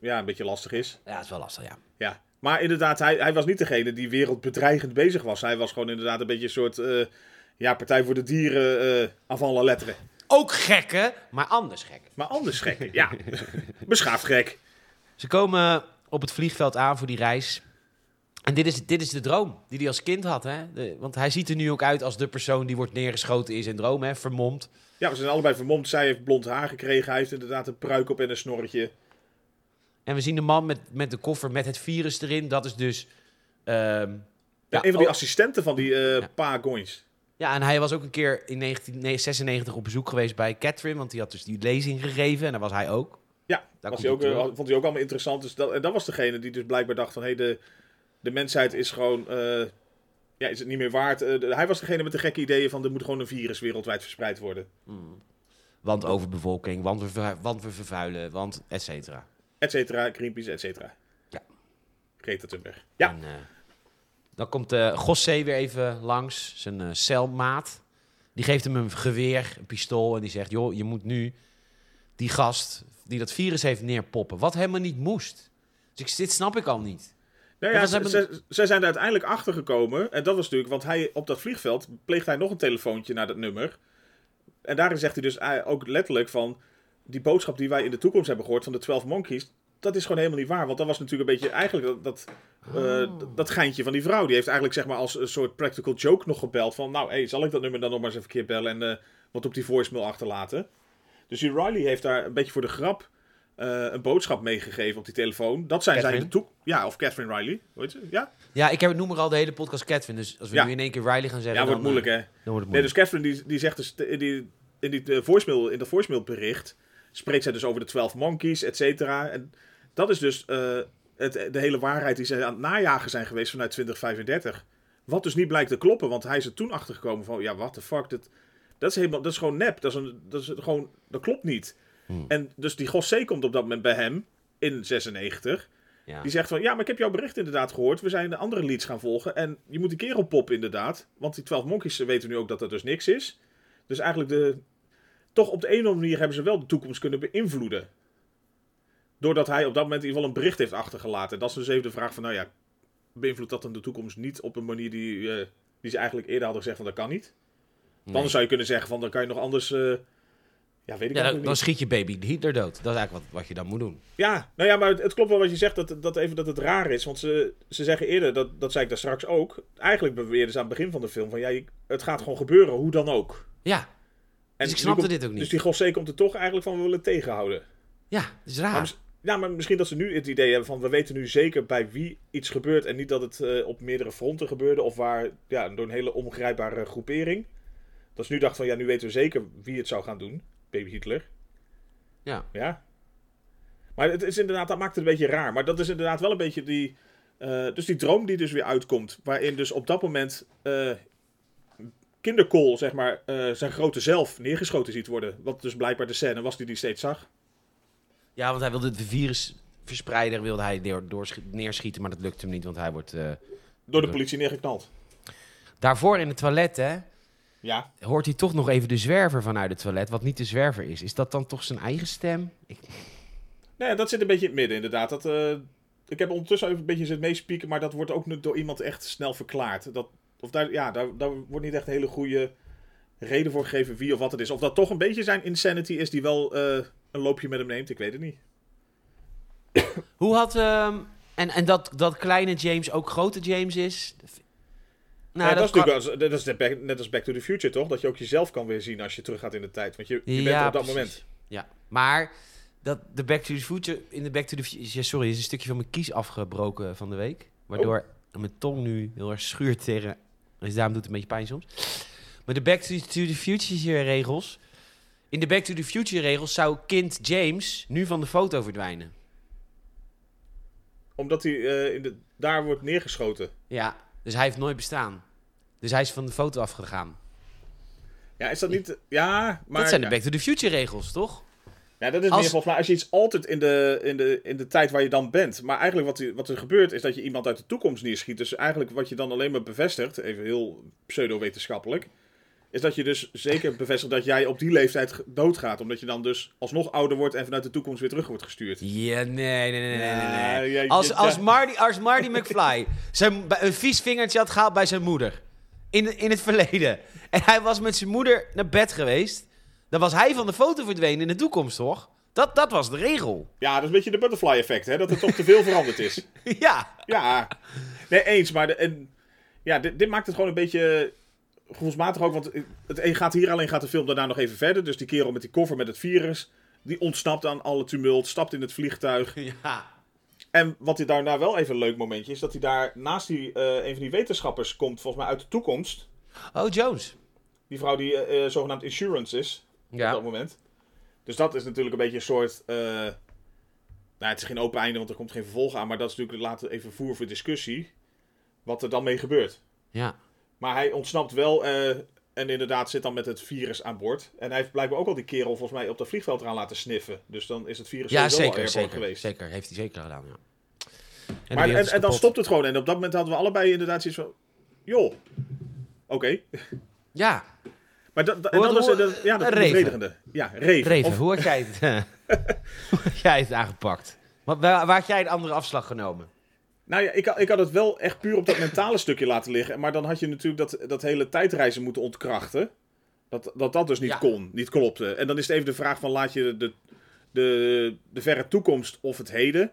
ja, een beetje lastig is. Ja, dat is wel lastig, ja. Ja, maar inderdaad, hij, hij was niet degene die wereldbedreigend bezig was. Hij was gewoon inderdaad een beetje een soort eh, ja, partij voor de dieren uh, avant la lettre. Ook gekken, maar anders gek. Maar anders gek, ja. Beschaafd gek. Ze komen op het vliegveld aan voor die reis. En dit is, dit is de droom die hij als kind had. Hè? De- want hij ziet er nu ook uit als de persoon die wordt neergeschoten in zijn droom, hè? vermomd. Ja, we zijn allebei vermomd. Zij heeft blond haar gekregen. Hij heeft inderdaad een pruik op en een snorretje. En we zien de man met, met de koffer met het virus erin. Dat is dus... ehm, Ja, ja, een van die ook- assistenten van die eh Ja. pa Goins. ja, en hij was ook een keer in 1996 op bezoek geweest bij Catherine. Want die had dus die lezing gegeven. En daar was hij ook. Ja, Daar was komt hij ook, hij eh, vond hij ook allemaal interessant. Dus dat, en dat was degene die dus blijkbaar dacht van... Hé, hey, de, de mensheid is gewoon... eh, ja, is het niet meer waard. De- hij was degene met de gekke ideeën van... er moet gewoon een virus wereldwijd verspreid worden. Want overbevolking, want we, want we vervuilen, want et cetera. Et cetera, Greenpeace, et cetera. Ja. Greta Thunberg. Ja, En, eh, dan komt eh Gossé weer even langs, zijn eh, celmaat. Die geeft hem een geweer, een pistool en die zegt... joh, je moet nu die gast die dat virus heeft neerpoppen. Wat helemaal niet moest. Dus ik, dit snap ik al niet. Nou ja, ze, hebben- ze- zij zijn er uiteindelijk achter gekomen. En dat was natuurlijk, want hij op dat vliegveld pleegt hij nog een telefoontje naar dat nummer. En daarin zegt hij dus ook letterlijk van... Die boodschap die wij in de toekomst hebben gehoord van de 12 Monkeys... Dat is gewoon helemaal niet waar. Want dat was natuurlijk een beetje eigenlijk dat, dat, eh, Oh. dat geintje van die vrouw. Die heeft eigenlijk zeg maar als een soort practical joke nog gebeld. Van nou, hey, zal ik dat nummer dan nog maar eens even een keer bellen en eh, wat op die voicemail achterlaten. Dus die Riley heeft daar een beetje voor de grap eh, een boodschap meegegeven op die telefoon. Dat zijn zij in de Catherine? toekomst. Ja, of Catherine Riley. Weet je? Ja, Ja, ik heb het noem er al de hele podcast Catherine. Dus als we Ja. nu in één keer Riley gaan zeggen... ja wordt dan, moeilijk hè. Dan wordt het Nee, moeilijk. dus Catherine die, die zegt dus in die, in die voicemail, in dat voicemailbericht spreekt zij dus over de 12 monkeys, et cetera. En dat is dus eh, het, de hele waarheid die ze aan het najagen zijn geweest vanuit 2035. Wat dus niet blijkt te kloppen, want hij is er toen achtergekomen van, ja, what the fuck, dat, dat is helemaal, dat is gewoon nep, dat is, een, dat is gewoon, dat klopt niet. Hmm. En dus die Gossé komt op dat moment bij hem in 96. Ja. Die zegt van, ja, maar ik heb jouw bericht inderdaad gehoord. We zijn de andere leads gaan volgen. En je moet die kerel poppen inderdaad. Want die 12 monkeys weten nu ook dat dat dus niks is. Dus eigenlijk de... Toch op de een of andere manier hebben ze wel de toekomst kunnen beïnvloeden. Doordat hij op dat moment in ieder geval een bericht heeft achtergelaten. En dat is dus even de vraag van, nou ja... Beïnvloedt dat dan de toekomst niet op een manier die, eh, die ze eigenlijk eerder hadden gezegd van, dat kan niet. Nee. Dan zou je kunnen zeggen van, dan kan je nog anders... eh, ja, weet ik Ja, dan, eigenlijk dan niet. schiet je baby Hitler dood. Dat is eigenlijk wat, wat je dan moet doen. Ja, nou ja, maar het, het klopt wel wat je zegt, dat, dat, even, dat het raar is. Want ze, ze zeggen eerder, dat, dat zei ik daar straks ook. Eigenlijk beweerden ze aan het begin van de film van ja, het gaat gewoon gebeuren, hoe dan ook. Ja, En dus ik snapte komt- dit ook niet. Dus die Gossé komt er toch eigenlijk van we willen tegenhouden. Ja, dat is raar. ja, maar misschien dat ze nu het idee hebben van we weten nu zeker bij wie iets gebeurt. En niet dat het eh, op meerdere fronten gebeurde of waar, ja, door een hele ongrijpbare groepering. Dat ze nu dachten van ja, nu weten we zeker wie het zou gaan doen. Baby Hitler. Ja. Ja. Maar het is inderdaad, dat maakt het een beetje raar. Maar dat is inderdaad wel een beetje die. eh, dus die droom die dus weer uitkomt. Waarin dus op dat moment. eh kinderkool, zeg maar. eh, zijn grote zelf neergeschoten ziet worden. Wat dus blijkbaar de scène was die die steeds zag. ja, want hij wilde de virusverspreider wilde hij door, doorschi- neerschieten, maar dat lukte hem niet, want hij wordt... eh, Door de politie neergeknald. Daarvoor in het toilet, hè, Ja. hoort hij toch nog even de zwerver vanuit het toilet, wat niet de zwerver is. Is dat dan toch zijn eigen stem? Ik, Nee, dat zit een beetje in het midden, inderdaad. Dat, eh, ik heb ondertussen even een beetje zitten meespieken. Maar dat wordt ook nu door iemand echt snel verklaard. Dat, of daar, ja, daar, daar wordt niet echt een hele goede reden voor gegeven wie of wat het is. Of dat toch een beetje zijn insanity is die wel eh, een loopje met hem neemt. Ik weet het niet. Hoe had... ehm, en en dat, dat kleine James ook grote James is? Nou, Ja, dat, is kan- natuurlijk dat is de back- net als Back to the Future, toch? Dat je ook jezelf kan weer zien als je teruggaat in de tijd. Want je, je bent er op dat precies. moment. Ja, maar dat de Back to the Future in de Back to the Future, ja, sorry, is een stukje van mijn kies afgebroken van de week, waardoor mijn tong nu heel erg schuurt tegen. Dus daarom doet het een beetje pijn soms. Maar de Back to the Future regels, in de Back to the Future regels zou kind James nu van de foto verdwijnen. Omdat hij eh, in de, daar wordt neergeschoten. Ja, dus hij heeft nooit bestaan. Dus hij is van de foto afgegaan. Ja, is dat niet... Ja, maar... dat zijn de. Back to the Future regels, toch? Ja, dat is Als- meer volgens mij als je iets altert in de, in, de, in de tijd waar je dan bent. Maar eigenlijk wat, er- wat er gebeurt is dat je iemand uit de toekomst neerschiet. Dus eigenlijk wat je dan alleen maar bevestigt, even heel pseudo-wetenschappelijk, is dat je dus zeker bevestigt dat jij op die leeftijd doodgaat. Omdat je dan dus alsnog ouder wordt en vanuit de toekomst weer terug wordt gestuurd. Ja, nee, nee, nee, nee, nee, Ja, nee. ja, Als, als. Marty, als Marty McFly zijn, een vies vingertje had gehaald bij zijn moeder. In, in het verleden. En hij was met zijn moeder naar bed geweest. Dan was hij van de foto verdwenen in de toekomst, toch? Dat, dat was de regel. Ja, dat is een beetje de butterfly effect, hè? Dat er toch te veel veranderd is. ja. Ja, nee, eens. Maar de, en, ja, dit, dit maakt het gewoon een beetje gevoelsmatig ook. Want het gaat hier alleen gaat de film daarna nog even verder. Dus die kerel met die koffer met het virus, die ontsnapt aan alle tumult, stapt in het vliegtuig. Ja. En wat hij daarna wel even een leuk momentje is, dat hij daar naast die, eh, een van die wetenschappers komt, volgens mij uit de toekomst. Oh, Jones. Die vrouw die eh, eh, zogenaamd insurance is, op dat Ja. moment. Dus dat is natuurlijk een beetje een soort... eh, nou, het is geen open einde, want er komt geen vervolg aan. Maar dat is natuurlijk later even voer voor discussie. Wat er dan mee gebeurt. Ja. Maar hij ontsnapt wel. eh, En inderdaad zit dan met het virus aan boord. En hij heeft blijkbaar ook al die kerel volgens mij op dat vliegveld eraan laten sniffen. Dus dan is het virus Ja, zeker, zeker, geweest. zeker. Heeft hij zeker gedaan, ja. En Maar, en, en dan stopt het gewoon. En op dat moment hadden we allebei inderdaad zoiets van... Joh, oké. Ja, Maar dat, dat, en Hoe- dat was dat, ja, dat bevredigende. Ja, Reven. Reven, Of- hoe had jij het, hoe had jij het aangepakt? Wat, waar, waar had jij de andere afslag genomen? Nou ja, ik, had- ik had het wel echt puur op dat mentale stukje laten liggen. Maar dan had je natuurlijk dat, dat hele tijdreizen moeten ontkrachten. Dat, dat dat dus niet Ja. kon, niet klopte. En dan is het even de vraag van laat je de, de, de verre toekomst of het heden...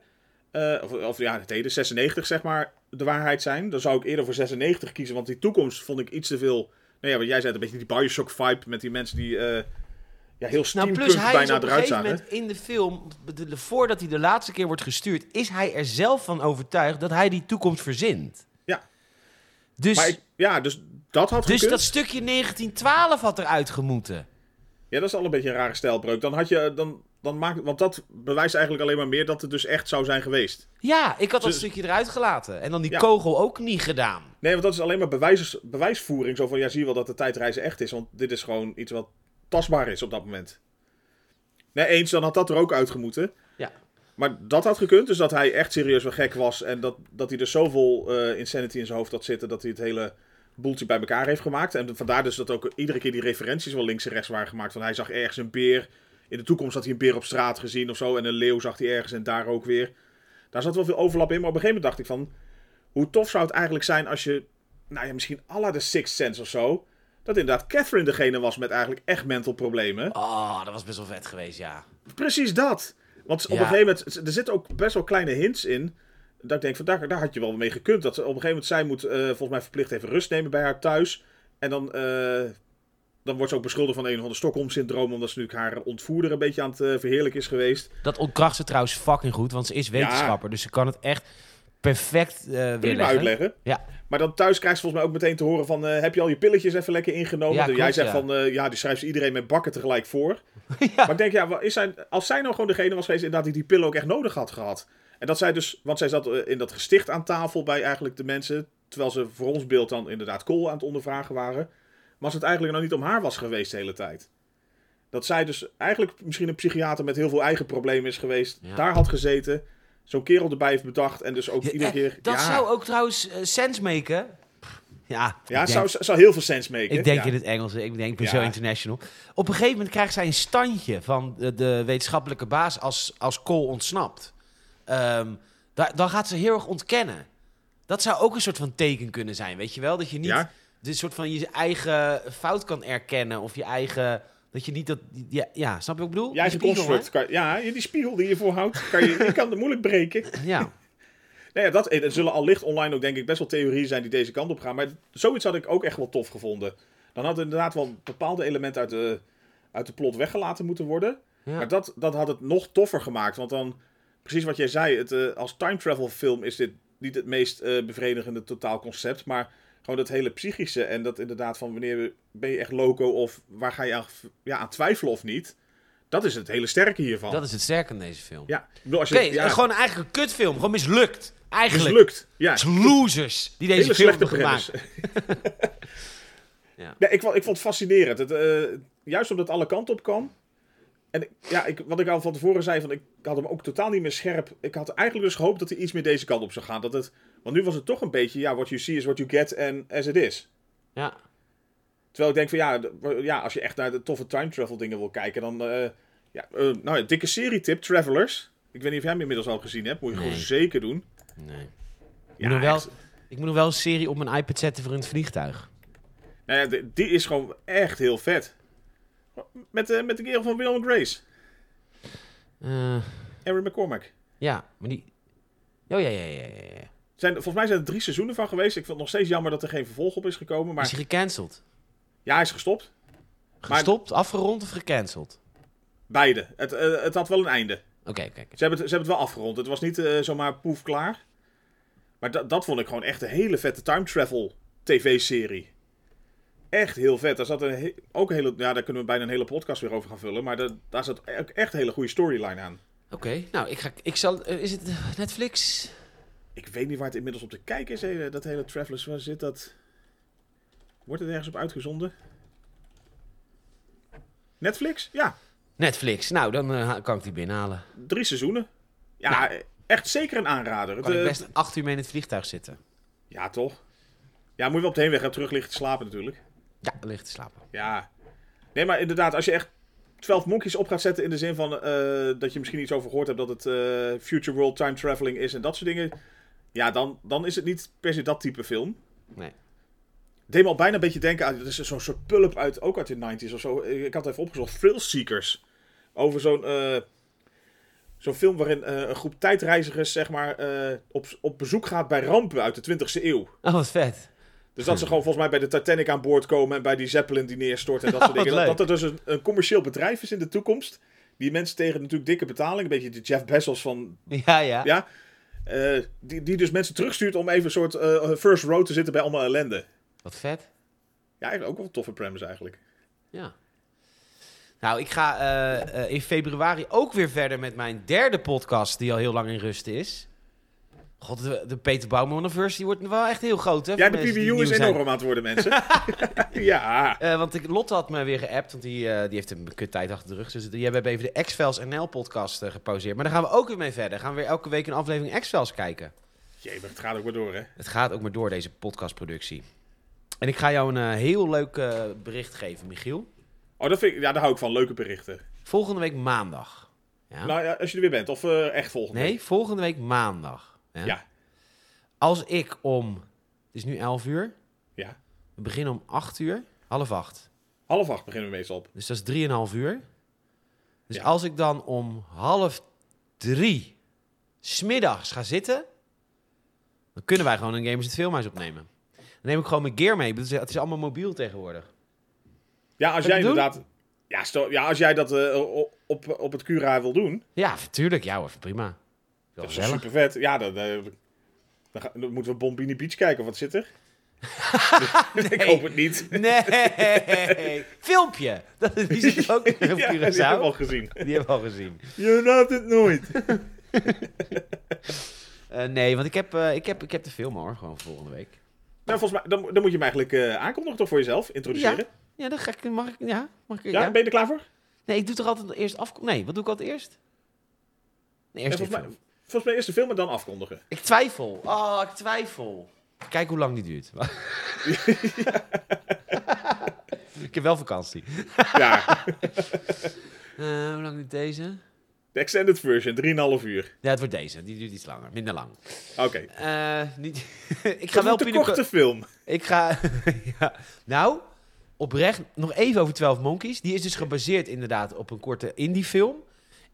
eh, of, of ja, het heden, 96 zeg maar, de waarheid zijn. Dan zou ik eerder voor 96 kiezen, want die toekomst vond ik iets te veel... Nou ja, wat jij zei, een beetje die Bioshock-vibe met die mensen die eh, ja, heel Nou, steampunk plus hij is bijna op eruit zagen. moment in de film, voordat hij de laatste keer wordt gestuurd, is hij er zelf van overtuigd dat hij die toekomst verzint. Ja. Dus, ik, ja, dus dat had dus gekund. dat stukje 1912 had eruit gemoeten. Ja, dat is al een beetje een rare stijlbreuk. Dan had je, dan, dan maakt, want dat bewijst eigenlijk alleen maar meer dat het dus echt zou zijn geweest. Ja, ik had dat Dus- stukje eruit gelaten. En dan die Ja. kogel ook niet gedaan. Nee, want dat is alleen maar bewijs, bewijsvoering. Zo van, ja, zie je wel dat de tijdreizen echt is. Want dit is gewoon iets wat tastbaar is op dat moment. Nee, eens, dan had dat er ook uitgemoeten. Ja. Maar dat had gekund, dus dat hij echt serieus wel gek was. En dat, dat hij er zoveel eh, insanity in zijn hoofd had zitten, dat hij het hele boeltje bij elkaar heeft gemaakt. En vandaar dus dat ook iedere keer die referenties wel links en rechts waren gemaakt. Van hij zag ergens een beer. In de toekomst had hij een beer op straat gezien of zo. En een leeuw zag hij ergens en daar ook weer. Daar zat wel veel overlap in. Maar op een gegeven moment dacht ik van... Hoe tof zou het eigenlijk zijn als je... Nou ja, misschien à la de Sixth Sense of zo... Dat inderdaad Catherine degene was met eigenlijk echt mental problemen. Oh, dat was best wel vet geweest, ja. Precies dat. Want op Ja. een gegeven moment, er zitten ook best wel kleine hints in. Dat ik denk, van daar, daar had je wel mee gekund. Dat ze op een gegeven moment, zij moet eh, volgens mij verplicht even rust nemen bij haar thuis. En dan, eh, dan wordt ze ook beschuldigd van een of ander Stockholm-syndroom. Omdat ze natuurlijk haar ontvoerder een beetje aan het eh, verheerlijken is geweest. Dat ontkracht ze trouwens fucking goed, want ze is wetenschapper. Dus ze kan het echt perfect Prima weerleggen. uitleggen. Ja. Maar dan thuis krijgt ze volgens mij ook meteen te horen van... eh, heb je al je pilletjes even lekker ingenomen? Ja, klopt, Jij zegt ja. van, ja, die schrijft iedereen met bakken tegelijk voor. Maar ik denk, ja, is zij, als zij nou gewoon degene was geweest inderdaad die die pillen ook echt nodig had gehad. En dat zij dus, want zij zat in dat gesticht aan tafel bij eigenlijk de mensen. Terwijl ze voor ons beeld dan inderdaad Kool aan het ondervragen waren. Maar als het eigenlijk nou niet om haar was geweest de hele tijd. Dat zij dus eigenlijk misschien een psychiater met heel veel eigen problemen is geweest. Ja. Daar had gezeten. Zo'n kerel erbij heeft bedacht. En dus ook Ja, iedere eh, keer... Dat ja, zou ook trouwens eh, sens maken. Ja, ja, zou, zou heel veel sens maken. ik denk in het Engels. Ik denk, Ja. zo international. Op een gegeven moment krijgt zij een standje van de, de wetenschappelijke baas als, als Cole ontsnapt. Ehm, dan gaat ze heel erg ontkennen. Dat zou ook een soort van teken kunnen zijn, weet je wel? Dat je niet Ja, de soort van je eigen fout kan erkennen of je eigen... Dat je niet dat... Ja, ja snap je wat ik bedoel? je eigen Die spiegel, construct. Kan, ja, die spiegel die je voorhoudt, kan je, die kan het moeilijk breken. Ja. Nou ja, dat, eh, er zullen al licht online ook denk ik best wel theorieën zijn die deze kant op gaan. Maar zoiets had ik ook echt wel tof gevonden. Dan had inderdaad wel bepaalde elementen uit de, uit de plot weggelaten moeten worden. ja. Maar dat, dat had het nog toffer gemaakt. Want dan, precies wat jij zei, het, eh, als time travel film is dit niet het meest eh, bevredigende totaalconcept. Maar gewoon dat hele psychische en dat inderdaad van wanneer ben je echt loco of waar ga je aan, ja, aan twijfelen of niet. Dat is het hele sterke hiervan. Dat is het sterke in deze film. Ja, Oké, ja, gewoon eigenlijk een kutfilm. Gewoon mislukt. Eigenlijk. mislukt. Ja, Het losers die deze hele film hebben gemaakt. Ja. Nee, ik, vond- ik vond het fascinerend. Het, eh, juist omdat het alle kanten op kan. En ja, ik, wat ik al van tevoren zei, van, ik had hem ook totaal niet meer scherp. Ik had eigenlijk dus gehoopt dat hij iets meer deze kant op zou gaan. Dat het, want nu was het toch een beetje, ja, what you see is what you get en as it is. Ja. Terwijl ik denk van, ja, ja als je echt naar de toffe time travel dingen wil kijken, dan, eh, ja, eh, nou ja, dikke serietip, Travelers. Ik weet niet of jij hem inmiddels al gezien hebt, moet je Nee. gewoon zeker doen. Nee. Ik, moet nog wel, ik moet nog wel een serie op mijn iPad zetten voor in het vliegtuig. Nou ja, die is gewoon echt heel vet. Met, eh, met de kerel van Will and Grace, Aaron McCormack. ja, maar die... Oh ja, ja, ja, ja. Zijn, volgens mij zijn er drie seizoenen van geweest. Ik vind het nog steeds jammer dat er geen vervolg op is gekomen. Is Maar hij gecanceld? ja, hij is gestopt. Gestopt, afgerond of gecanceld? Beide. Het, eh, het had wel een einde. Oké, kijk. Ze hebben, het, ze hebben het wel afgerond. Het was niet eh, zomaar poef klaar. Maar dat, dat vond ik gewoon echt een hele vette time travel tv-serie. Echt heel vet. Daar zat een ook een hele... Ja, daar kunnen we bijna een hele podcast weer over gaan vullen. Maar daar- daar zat ook echt een hele goede storyline aan. Oké, nou, ik, ga, ik zal... eh, is het Netflix? Ik weet niet waar het inmiddels op te kijken is. eh, Dat hele Travelers. Waar zit dat? Wordt het ergens op uitgezonden? Netflix? Ja, Netflix. Nou, dan eh, kan ik die binnenhalen. drie seizoenen. Ja, echt zeker een aanrader. Kan Het, ik best acht uur mee in het vliegtuig zitten. Ja, toch? Ja, moet je wel op de heenweg en terug liggen te slapen natuurlijk. Ja, ligt te slapen. Ja. Nee, maar inderdaad, als je echt 12 Monkeys op gaat zetten in de zin van eh, dat je misschien iets over gehoord hebt dat het eh, Future World Time Traveling is en dat soort dingen. Ja, dan, dan is het niet per se dat type film. Nee. Deed me al bijna een beetje denken aan, het is zo'n soort pulp uit, ook uit de 90s of zo. Ik had het even opgezocht, Thrill Seekers. Over zo'n eh, zo'n film waarin een groep tijdreizigers, zeg maar, op, op bezoek gaat bij rampen uit de 20e eeuw. Oh, wat vet. Dus dat ze gewoon volgens mij bij de Titanic aan boord komen en bij die Zeppelin die neerstort en dat soort dingen. Dat, er dus een, een commercieel bedrijf is in de toekomst. Die mensen tegen natuurlijk dikke betaling, een beetje de Jeff Bezos van, Ja, ja. ja. eh, die, die dus mensen terugstuurt om even een soort eh, first row te zitten bij allemaal ellende. Wat vet. Ja, eigenlijk ook wel een toffe premise eigenlijk. Ja. Nou, ik ga eh, in februari ook weer verder met mijn derde podcast, die al heel lang in rust is. God, de, de Peter Bouwman University wordt wel echt heel groot, hè? Ja, de die PBU is enorm aan het worden, mensen. ja. Eh, want ik, Lotte had me weer geappt, want die, eh, die heeft een kut tijd achter de rug. Dus die hebben even de X-Files NL-podcast eh, gepauzeerd. Maar daar gaan we ook weer mee verder. Gaan we weer elke week een aflevering X-Files kijken. Jee, maar het gaat ook maar door, hè. Het gaat ook maar door, deze podcastproductie. En ik ga jou een eh, heel leuk eh, bericht geven, Michiel. Oh, dat vind ik, ja, daar hou ik van. Leuke berichten. Volgende week maandag. Ja? Nou ja, als je er weer bent. Of eh, echt volgende nee, week. volgende week maandag. Ja? Ja. Als ik om... Het is nu 11 uur. Ja. We beginnen om 8 uur. Half 8. Half acht beginnen we meestal op. Dus dat is 3,5 uur. Dus Ja. als ik dan om half drie smiddags ga zitten, dan kunnen wij gewoon een Gamers het Filmhuis opnemen. Dan neem ik gewoon mijn gear mee. Het is allemaal mobiel tegenwoordig. Ja, als jij doen? inderdaad... Ja, stel, ja, als jij dat eh, op, op het Cura wil doen, Ja, natuurlijk. Ja hoor, prima. Dat is super vet. Ja, dan, eh, dan, moeten we Bombini Beach kijken. Wat zit er? Ik hoop het niet. Nee, filmpje. Dat, die zit ook Ja, die Curaçao. heb ik al gezien. Die hebben we al gezien. Je raadt het nooit. Eh, nee, want ik heb, eh, ik, heb, ik heb de film hoor, gewoon volgende week. Nou, volgens mij, dan, dan moet je hem eigenlijk eh, aankondigen toch voor jezelf? Introduceren? Ja, dan ga ik, mag ik, ja, mag ik, Ja, ja? ben je er klaar voor? Nee, ik doe toch altijd eerst af... Nee, wat doe ik altijd eerst? Nee, Ja, eerst. Volgens mij eerst de film en dan afkondigen. Ik twijfel. Oh, ik twijfel. Kijk hoe lang die duurt. ik heb wel vakantie. Ja, Eh, hoe lang duurt deze? de extended version, 3,5 uur. Ja, het wordt deze. Die duurt iets langer. Minder lang. Oké. Eh, niet... ik ga wel een korte film. Ik ga... ja. Nou, oprecht, nog even over 12 Monkeys. Die is dus gebaseerd inderdaad op een korte indie-film.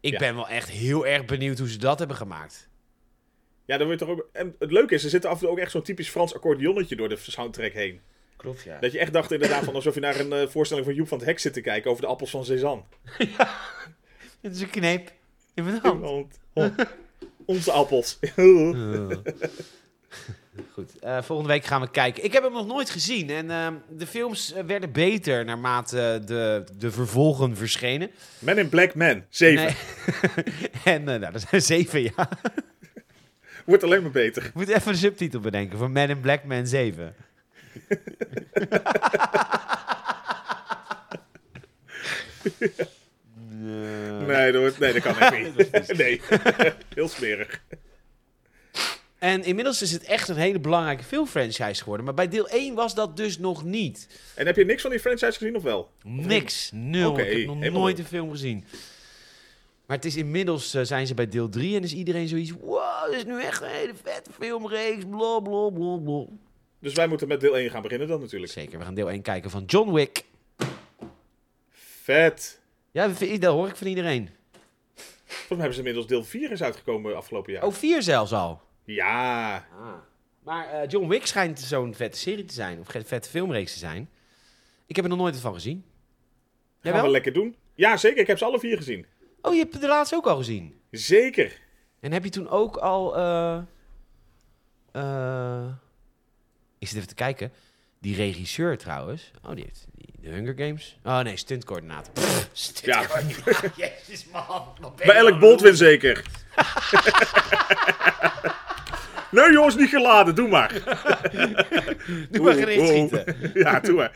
Ik Ja. ben wel echt heel erg benieuwd hoe ze dat hebben gemaakt. Ja, dan wordt toch ook... En het leuke is, er zit af en toe ook echt zo'n typisch Frans accordeonnetje door de soundtrack heen. Klopt, ja. Dat je echt dacht inderdaad van alsof je naar een eh, voorstelling van Joep van het Hek zit te kijken over de appels van Cézanne. Het is een kneep in mijn hand. Oh, onze appels. Uh. Goed, eh, volgende week gaan we kijken. Ik heb hem nog nooit gezien en ehm, de films eh, werden beter naarmate de, de vervolgen verschenen. Men in Black Man, 7. Nee. en eh, nou, dat zijn zeven, ja. Wordt alleen maar beter. Ik moet even een subtitel bedenken voor Man in Black Man 7. Nee, dat, nee, dat kan echt niet. nee, heel smerig. En inmiddels is het echt een hele belangrijke filmfranchise geworden. Maar bij deel 1 was dat dus nog niet. En heb je niks van die franchise gezien of wel? Niks. Nul. Ik heb nog nooit een film gezien. Maar het is inmiddels eh, zijn ze bij deel 3 en is iedereen zoiets. Wow, dit is nu echt een hele vette filmreeks. Bla bla bla bla. Dus wij moeten met deel 1 gaan beginnen dan natuurlijk. Zeker, we gaan deel 1 kijken van John Wick. Vet. Ja, dat hoor ik van iedereen. Volgens mij hebben ze inmiddels deel 4 is uitgekomen afgelopen jaar. Oh, 4 zelfs al. Ja. Maar eh, John Wick schijnt zo'n vette serie te zijn. Of een vette filmreeks te zijn. Ik heb er nog nooit van gezien. Gaan we wel? lekker doen. Ja, zeker. Ik heb ze alle vier gezien. Oh, je hebt de laatste ook al gezien. Zeker. En heb je toen ook al... eh eh, ik zit even te kijken. Die regisseur trouwens. Oh, die heeft die, de Hunger Games. Oh nee, stuntcoördinator. Stuntcoördinator. Jezus man. wat ben je Bij Alec nou Baldwin zeker. Nee jongens, niet geladen, doe maar. Doe maar gericht oeh. schieten. Ja, doe maar.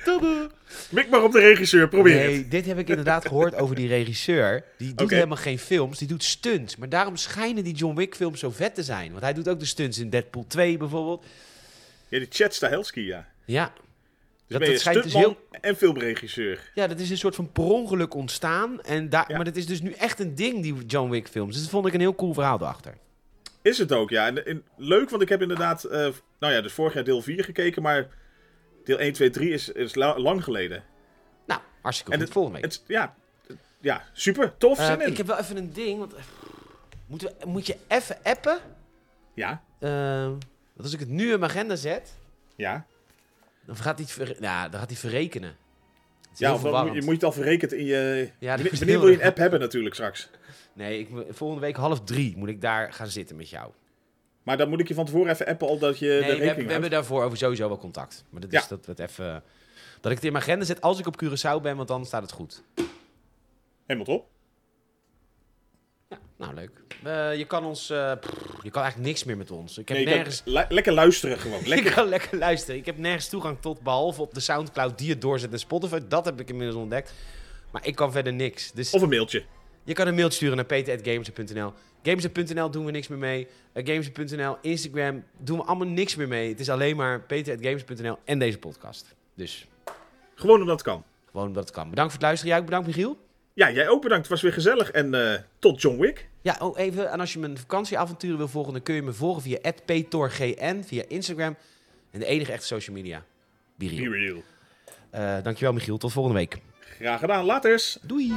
Mik maar op de regisseur, probeer het. Nee, dit heb ik inderdaad gehoord over die regisseur. Die doet helemaal geen films, die doet stunts. Maar daarom schijnen die John Wick films zo vet te zijn. Want hij doet ook de stunts in Deadpool 2 bijvoorbeeld. Ja, die Chad Stahelski, ja. Ja. Dus Dat, dat schijnt dus heel... en filmregisseur. Ja, dat is een soort van per ongeluk ontstaan. En daar, Ja. Maar dat is dus nu echt een ding, die John Wick films. Dus dat vond ik een heel cool verhaal erachter. Is het ook, ja. En, en leuk, want ik heb inderdaad, eh, nou ja, dus vorig jaar deel 4 gekeken, maar deel 1, 2, 3 is, is la- lang geleden. Nou, hartstikke En goed. het- Volgende week. Het, ja, ja, super, tof, Eh, in. ik heb wel even een ding. Want, eh, moeten we, moet je even appen? Ja, Eh, want als ik het nu in mijn agenda zet, ja. dan gaat hij, ver, ja, dan gaat hij verrekenen. Ja, of dan moet je, moet je het al verrekend in je... Ja, wanneer wil je een app hebben natuurlijk straks? Nee, ik, volgende week half drie moet ik daar gaan zitten met jou. Maar dan moet ik je van tevoren even appen al dat je de Nee, we, rekening hebben, we hebben daarvoor over sowieso wel contact. Maar dat is dat, we het even, dat ik het in mijn agenda zet als ik op Curaçao ben, want dan staat het goed. Helemaal top. Ja, nou leuk. Eh, je kan ons, eh, pff, je kan eigenlijk niks meer met ons. Ik heb Nee, je kan nergens, le- lekker luisteren gewoon. ik kan lekker luisteren. Ik heb nergens toegang tot, behalve op de Soundcloud die het doorzet en Spotify. Dat heb ik inmiddels ontdekt. Maar ik kan verder niks. Dus Of een mailtje. Je kan een mailtje sturen naar peter.games.nl. Games.nl doen we niks meer mee. Uh, Games.nl, Instagram doen we allemaal niks meer mee. Het is alleen maar peter.games.nl en deze podcast. Dus Gewoon omdat het kan. gewoon omdat het kan. Bedankt voor het luisteren. Jij ook bedankt, Michiel. Ja, jij ook bedankt. Het was weer gezellig. En eh, tot John Wick. Ja, oh, even. En als je mijn vakantieavonturen wil volgen, dan kun je me volgen via @ptorgn via Instagram. En de enige echte social media. Be real. Uh, dankjewel, Michiel. Tot volgende week. Graag gedaan. Laters. Doei!